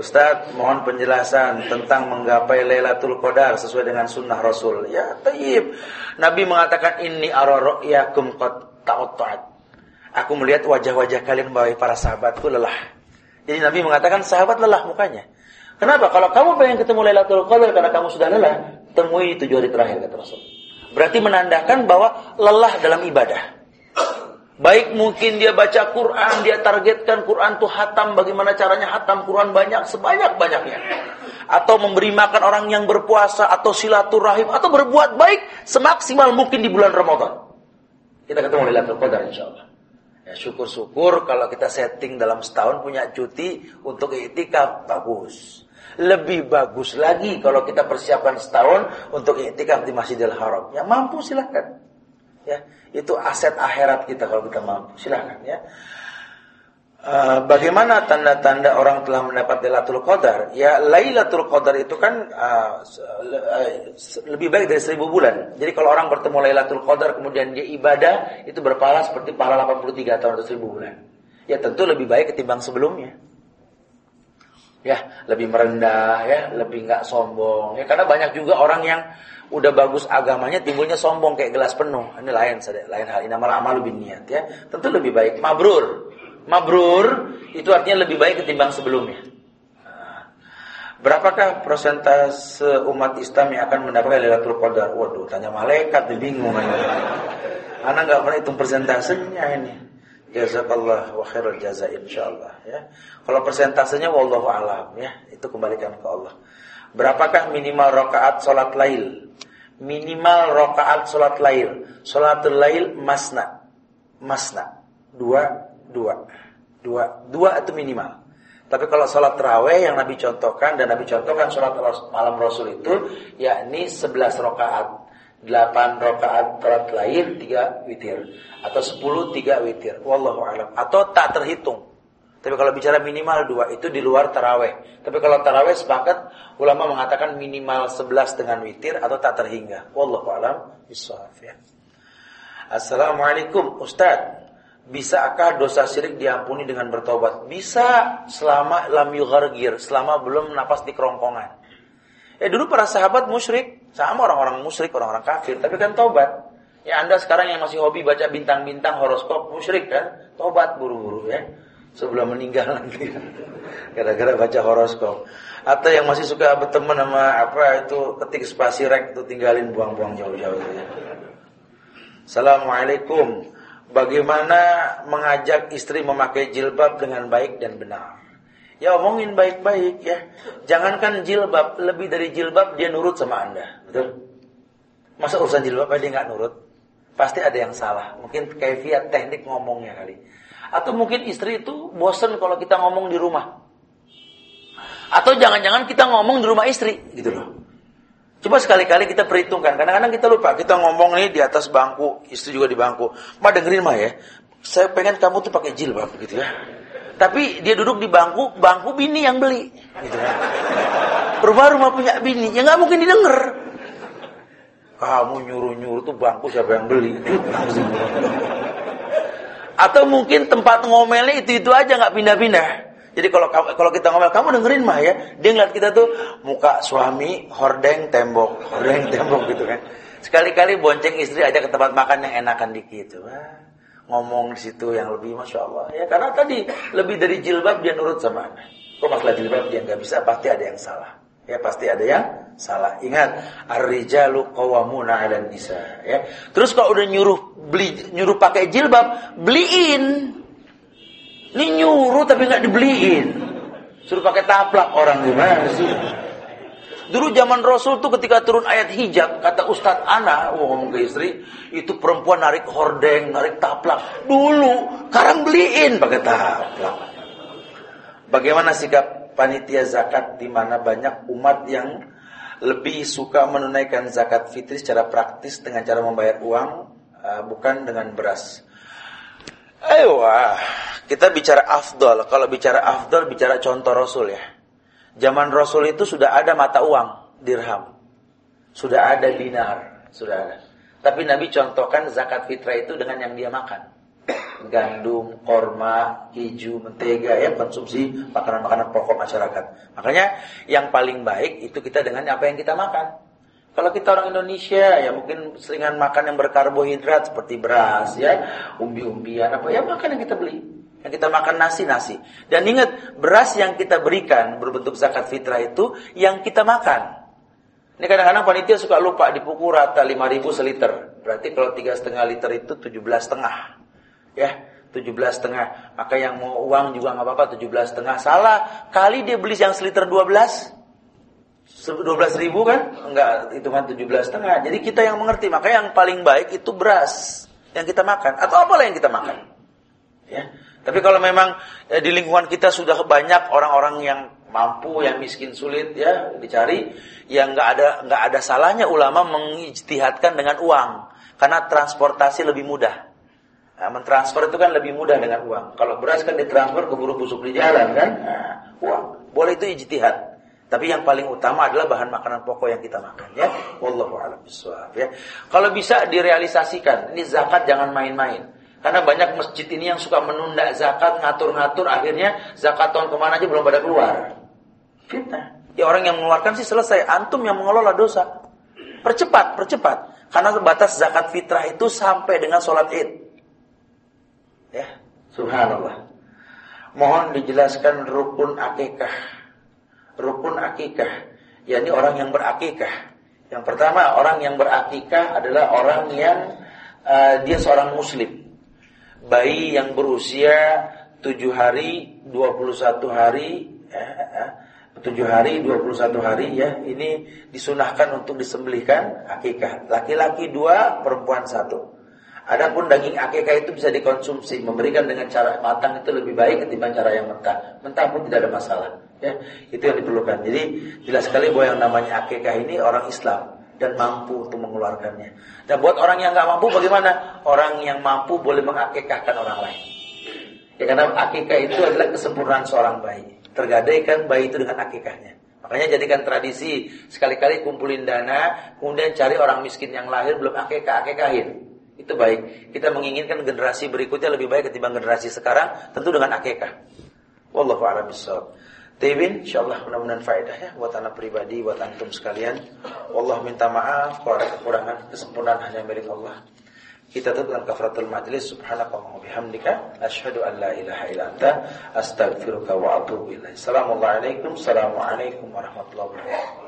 Ustaz, mohon penjelasan tentang menggapai Lailatul Qadar sesuai dengan sunnah Rasul. Ya, taib. Nabi mengatakan ini aroro'yakum qad ta'at. Aku melihat wajah-wajah kalian bahwa para sahabatku lelah. Jadi Nabi mengatakan sahabat lelah mukanya. Kenapa? Kalau kamu pengen ketemu Lailatul Qadar karena kamu sudah lelah, temui tujuh hari terakhir kata Rasul. Berarti menandakan bahwa lelah dalam ibadah. Baik mungkin dia baca Quran, dia targetkan Quran tuh hatam, bagaimana caranya hatam Quran banyak, sebanyak-banyaknya. Atau memberi makan orang yang berpuasa, atau silaturahim, atau berbuat baik semaksimal mungkin di bulan Ramadan. Kita ketemu Lailatul Qadar insya Allah. Ya, syukur-syukur kalau kita setting dalam setahun punya cuti untuk itikaf, bagus. Lebih bagus lagi kalau kita persiapkan setahun untuk itikaf di Masjidil Haram. Yang mampu silahkan. Ya, itu aset akhirat kita kalau kita mampu. Silahkan ya. Uh, bagaimana tanda-tanda orang telah mendapat Lailatul Qadar? Ya, Lailatul Qadar itu kan uh, lebih baik dari seribu bulan. Jadi kalau orang bertemu Lailatul Qadar kemudian dia ibadah, itu berpahala seperti pahala 83 tahun atau seribu bulan. Ya tentu lebih baik ketimbang sebelumnya. Ya, lebih merendah, ya, lebih nggak sombong. Ya, karena banyak juga orang yang udah bagus agamanya timbulnya sombong kayak gelas penuh. Ini lain lain hal. Ini amal lebih niat ya. Tentu lebih baik mabrur. Mabrur itu artinya lebih baik ketimbang sebelumnya. Nah, berapakah persentase umat Islam yang akan mendapatkan Lailatul Qadar? Waduh, tanya malaikat, bingung Anak nggak pernah hitung persentasenya ini. Jazakallah wa khairul jaza insyaallah ya. Kalau persentasenya wallahu alam ya, itu kembalikan ke Allah. Berapakah minimal rakaat salat lail? Minimal rakaat salat lail. Salatul lail masna. Masna. Dua, dua. Dua, dua itu minimal. Tapi kalau salat terawih yang Nabi contohkan dan Nabi contohkan salat malam Rasul itu yakni 11 rakaat. 8 rakaat salat lail, 3 witir atau 10 3 witir. Wallahu alam. Atau tak terhitung. Tapi kalau bicara minimal dua itu di luar taraweh. Tapi kalau taraweh sepakat ulama mengatakan minimal sebelas dengan witir atau tak terhingga. Wallahu alam bisawab ya. Assalamualaikum Ustaz. Bisakah dosa syirik diampuni dengan bertobat? Bisa selama lam yughargir, selama belum napas di kerongkongan. Ya dulu para sahabat musyrik, sama orang-orang musyrik, orang-orang kafir, tapi kan tobat. Ya Anda sekarang yang masih hobi baca bintang-bintang horoskop musyrik kan? Tobat buru-buru ya sebelum meninggal nanti gara-gara baca horoskop atau yang masih suka berteman sama apa itu ketik spasi rek itu tinggalin buang-buang jauh-jauh ya. Assalamualaikum bagaimana mengajak istri memakai jilbab dengan baik dan benar ya omongin baik-baik ya jangankan jilbab lebih dari jilbab dia nurut sama anda betul masa urusan jilbab dia nggak nurut Pasti ada yang salah. Mungkin via teknik ngomongnya kali. Atau mungkin istri itu bosen kalau kita ngomong di rumah. Atau jangan-jangan kita ngomong di rumah istri, gitu loh. Coba sekali-kali kita perhitungkan. Kadang-kadang kita lupa. Kita ngomong nih di atas bangku, istri juga di bangku. Ma dengerin mah ya. Saya pengen kamu tuh pakai jilbab gitu ya. Tapi dia duduk di bangku, bangku bini yang beli. Gitu kan. Rumah-rumah punya bini, ya nggak mungkin didengar. Kamu nyuruh-nyuruh tuh bangku siapa yang beli? Atau mungkin tempat ngomelnya itu-itu aja nggak pindah-pindah. Jadi kalau kalau kita ngomel, kamu dengerin mah ya. Dia ngeliat kita tuh muka suami hordeng tembok, hordeng tembok gitu kan. Sekali-kali bonceng istri aja ke tempat makan yang enakan dikit. Wah, ngomong di situ yang lebih masya Allah ya karena tadi lebih dari jilbab dia nurut sama anak. Kok masalah jilbab dia nggak bisa pasti ada yang salah. Ya pasti ada yang salah. Ingat, ar-rijalu qawwamuna 'alan nisa, ya. Terus kalau udah nyuruh beli nyuruh pakai jilbab, beliin. Ini nyuruh tapi nggak dibeliin. Suruh pakai taplak orang gimana sih? Dulu zaman Rasul tuh ketika turun ayat hijab, kata Ustadz Ana, oh, ngomong ke istri, itu perempuan narik hordeng, narik taplak. Dulu, sekarang beliin pakai taplak. Bagaimana sikap panitia zakat di mana banyak umat yang lebih suka menunaikan zakat fitri secara praktis dengan cara membayar uang uh, bukan dengan beras. Ayo, kita bicara afdol. Kalau bicara afdol, bicara contoh Rasul ya. Zaman Rasul itu sudah ada mata uang, dirham. Sudah ada dinar, sudah ada. Tapi Nabi contohkan zakat fitrah itu dengan yang dia makan gandum, korma, hiju, mentega ya konsumsi makanan-makanan pokok masyarakat. Makanya yang paling baik itu kita dengan apa yang kita makan. Kalau kita orang Indonesia ya mungkin seringan makan yang berkarbohidrat seperti beras ya, umbi-umbian apa ya makan yang kita beli. Yang kita makan nasi-nasi. Dan ingat, beras yang kita berikan berbentuk zakat fitrah itu yang kita makan. Ini kadang-kadang panitia suka lupa dipukul rata 5000 seliter. Berarti kalau tiga setengah liter itu 17 setengah. Ya 17 setengah. Maka yang mau uang juga nggak apa-apa 17 setengah. Salah kali dia beli yang seliter 12 12 ribu kan? Enggak itu kan 17 setengah. Jadi kita yang mengerti. Maka yang paling baik itu beras yang kita makan. Atau apalah yang kita makan. Ya tapi kalau memang ya, di lingkungan kita sudah banyak orang-orang yang mampu yang miskin sulit ya dicari yang nggak ada nggak ada salahnya ulama mengijtihadkan dengan uang karena transportasi lebih mudah Nah, mentransfer itu kan lebih mudah dengan uang. Kalau beras kan ditransfer ke buru busuk di jalan kan, nah, uang. Boleh itu ijtihad. Tapi yang paling utama adalah bahan makanan pokok yang kita makan ya. Wallahu ya. Kalau bisa direalisasikan, ini zakat jangan main-main. Karena banyak masjid ini yang suka menunda zakat, ngatur-ngatur, akhirnya zakat tahun ke mana aja belum pada keluar. Fitnah. Ya orang yang mengeluarkan sih selesai, antum yang mengelola dosa. Percepat, percepat. Karena batas zakat fitrah itu sampai dengan sholat id. Ya, subhanallah. Mohon dijelaskan rukun akikah. Rukun akikah, yakni orang yang berakikah. Yang pertama, orang yang berakikah adalah orang yang uh, dia seorang muslim. Bayi yang berusia 7 hari, 21 hari, ya, ya, 7 hari, 21 hari ya, ini disunahkan untuk disembelihkan akikah. Laki-laki dua, perempuan satu. Adapun daging akikah itu bisa dikonsumsi, memberikan dengan cara matang itu lebih baik ketimbang cara yang mentah. Mentah pun tidak ada masalah. Ya, itu yang diperlukan. Jadi jelas sekali bahwa yang namanya akikah ini orang Islam dan mampu untuk mengeluarkannya. Dan buat orang yang nggak mampu bagaimana? Orang yang mampu boleh mengakikahkan orang lain. Ya karena akikah itu adalah kesempurnaan seorang bayi. Tergadaikan bayi itu dengan akikahnya. Makanya jadikan tradisi sekali-kali kumpulin dana, kemudian cari orang miskin yang lahir belum akikah akikahin. Itu baik. Kita menginginkan generasi berikutnya lebih baik ketimbang generasi sekarang, tentu dengan akekah. Wallahu a'lam bishawab. Tibin, insyaallah mudah-mudahan faedah ya buat anak pribadi, buat antum sekalian. Allah minta maaf kalau ada kekurangan, kesempurnaan hanya milik Allah. Kita tutup dengan kafaratul majlis subhanakallahumma bihamdika asyhadu an la ilaha illa anta astaghfiruka wa atubu ilaik. Assalamualaikum warahmatullahi wabarakatuh.